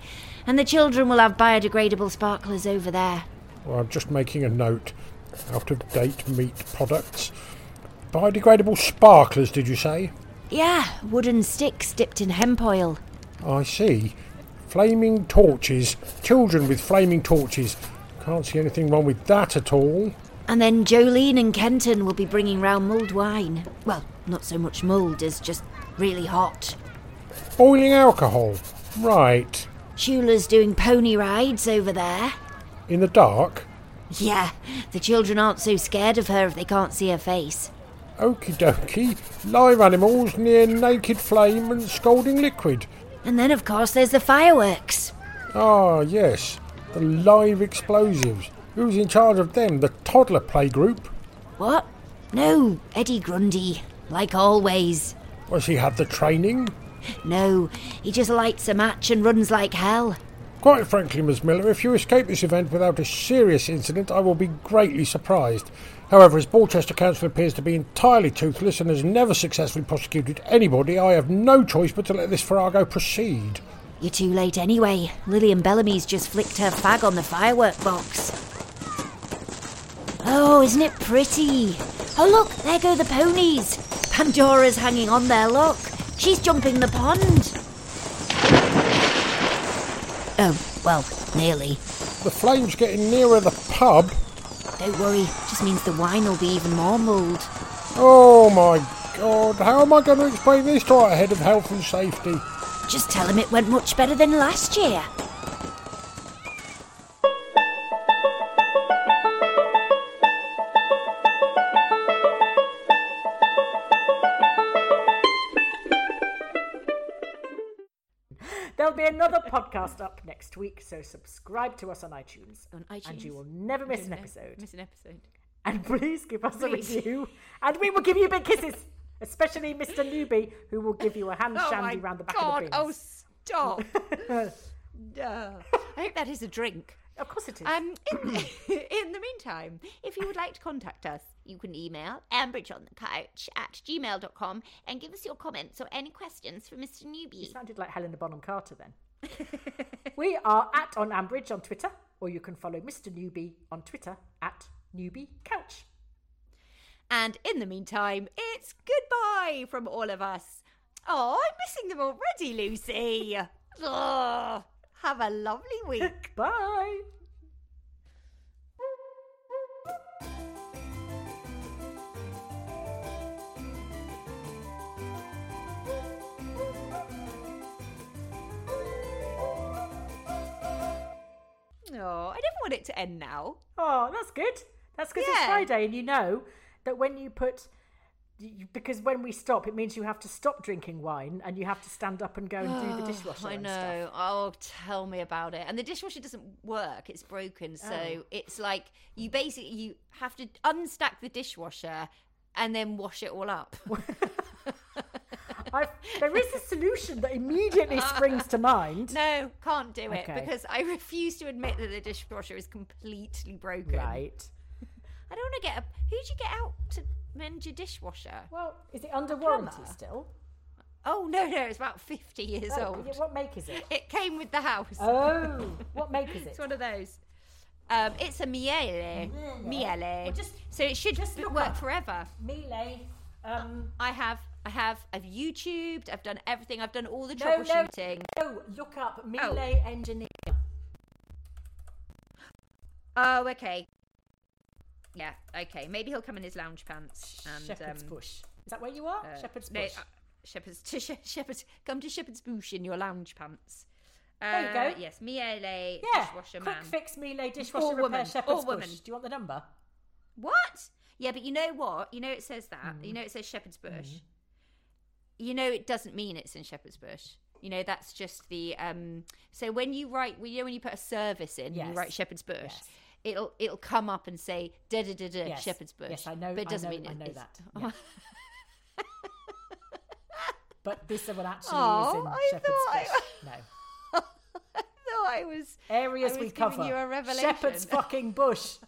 And the children will have biodegradable sparklers over there. Well, I'm just making a note. Out of date meat products. Biodegradable sparklers, did you say? Yeah, wooden sticks dipped in hemp oil. I see. Flaming torches. Children with flaming torches. Can't see anything wrong with that at all. And then Jolene and Kenton will be bringing round mulled wine. Well, not so much mulled as just really hot. Boiling alcohol. Right. Shula's doing pony rides over there. In the dark. Yeah, the children aren't so scared of her if they can't see her face. Okie dokie. Live animals near naked flame and scalding liquid. And then, of course, there's the fireworks. Ah, yes. The live explosives. Who's in charge of them? The toddler playgroup? What? No, Eddie Grundy. Like always. Was he had the training? No, he just lights a match and runs like hell. Quite frankly, Miss Miller, if you escape this event without a serious incident, I will be greatly surprised. However, as Borchester Council appears to be entirely toothless and has never successfully prosecuted anybody, I have no choice but to let this farrago proceed. You're too late anyway. Lilian Bellamy's just flicked her fag on the firework box. Oh, isn't it pretty? Oh, look, there go the ponies. Pandora's hanging on there, look. She's jumping the pond. Oh, well, nearly. The flame's getting nearer the pub. Don't worry, just means the wine will be even more mulled. Oh my god, how am I going to explain this to our head of health and safety? Just tell him it went much better than last year. There'll be another podcast up next week, so subscribe to us on iTunes. On iTunes. And you will never miss an episode. Miss an episode. And <laughs> please give us a review. And we will give you big kisses. Especially Mr. Newbie, who will give you a hand <laughs> Oh shandy round the back God! of the Oh, bins. stop! <laughs> No. I hope that is a drink. Of course it is. Um, in, <coughs> in the meantime, if you would like to contact us, you can email ambridgeonthecouch at gmail.com and give us your comments or any questions for Mr. You sounded like Helena Bonham Carter then. <laughs> we are at on Ambridge on Twitter, or you can follow Mr. Newbie on Twitter at Newbie Couch. And in the meantime, it's goodbye from all of us. Oh, I'm missing them already, Lucy. Oh, have a lovely week. <laughs> Bye. Oh, I never want it to end now. Oh, that's good. That's because it's Friday, and you know that when you put. Because when we stop, it means you have to stop drinking wine and you have to stand up and go and do the <sighs> dishwasher. I and know. stuff. Oh, tell me about it. And the dishwasher doesn't work. It's broken. So Oh. it's like you basically you have to unstack the dishwasher and then wash it all up. <laughs> I've, there is a solution that immediately springs to mind. <laughs> no, can't do it Okay. because I refuse to admit that the dishwasher is completely broken. Right. I don't want to get a. Who'd you get out to mend your dishwasher? Well, is it under warranty plumber. still? Oh no, no, it's about fifty years Oh, old. what make is it? It came with the house. Oh, what make is <laughs> it? It's one of those. Um, it's a Miele. Miele. Well, just- so it should just b- work up. forever. Miele. Um, I have, I have, I've YouTubed. I've done everything. I've done all the no, no, troubleshooting. no. Look up Oh. Engineer. Oh, okay. Yeah, okay. Maybe he'll come in his lounge pants and Shepherd's um, Bush. Is that where you are? uh, Shepherd's no, Bush. uh, Shepherd's to <laughs> she- Shepherd's. Come to Shepherd's Bush in your lounge pants. There you Uh, go. Yes, Miele yeah. dishwasher Quick man. fix Miele dishwasher Or repair woman. Shepherd's Or woman. Bush. Do you want the number? What? Yeah, but you know what? You know it says that. Mm. You know it says Shepherd's Bush. You know it doesn't mean it's in Shepherd's Bush. You know that's just the um. So when you write, you know when you put a service in, and you write Shepherd's Bush. Yes. It'll it'll come up and say da da da da Yes. Shepherd's Bush. Yes, I know. But it doesn't I know, mean I know it's- that. <laughs> Yeah. but this one actually Oh, is in I Shepherd's thought I- Bush. <laughs> No. I thought I was Areas I we was giving cover. You a revelation. Shepherd's fucking bush. <laughs>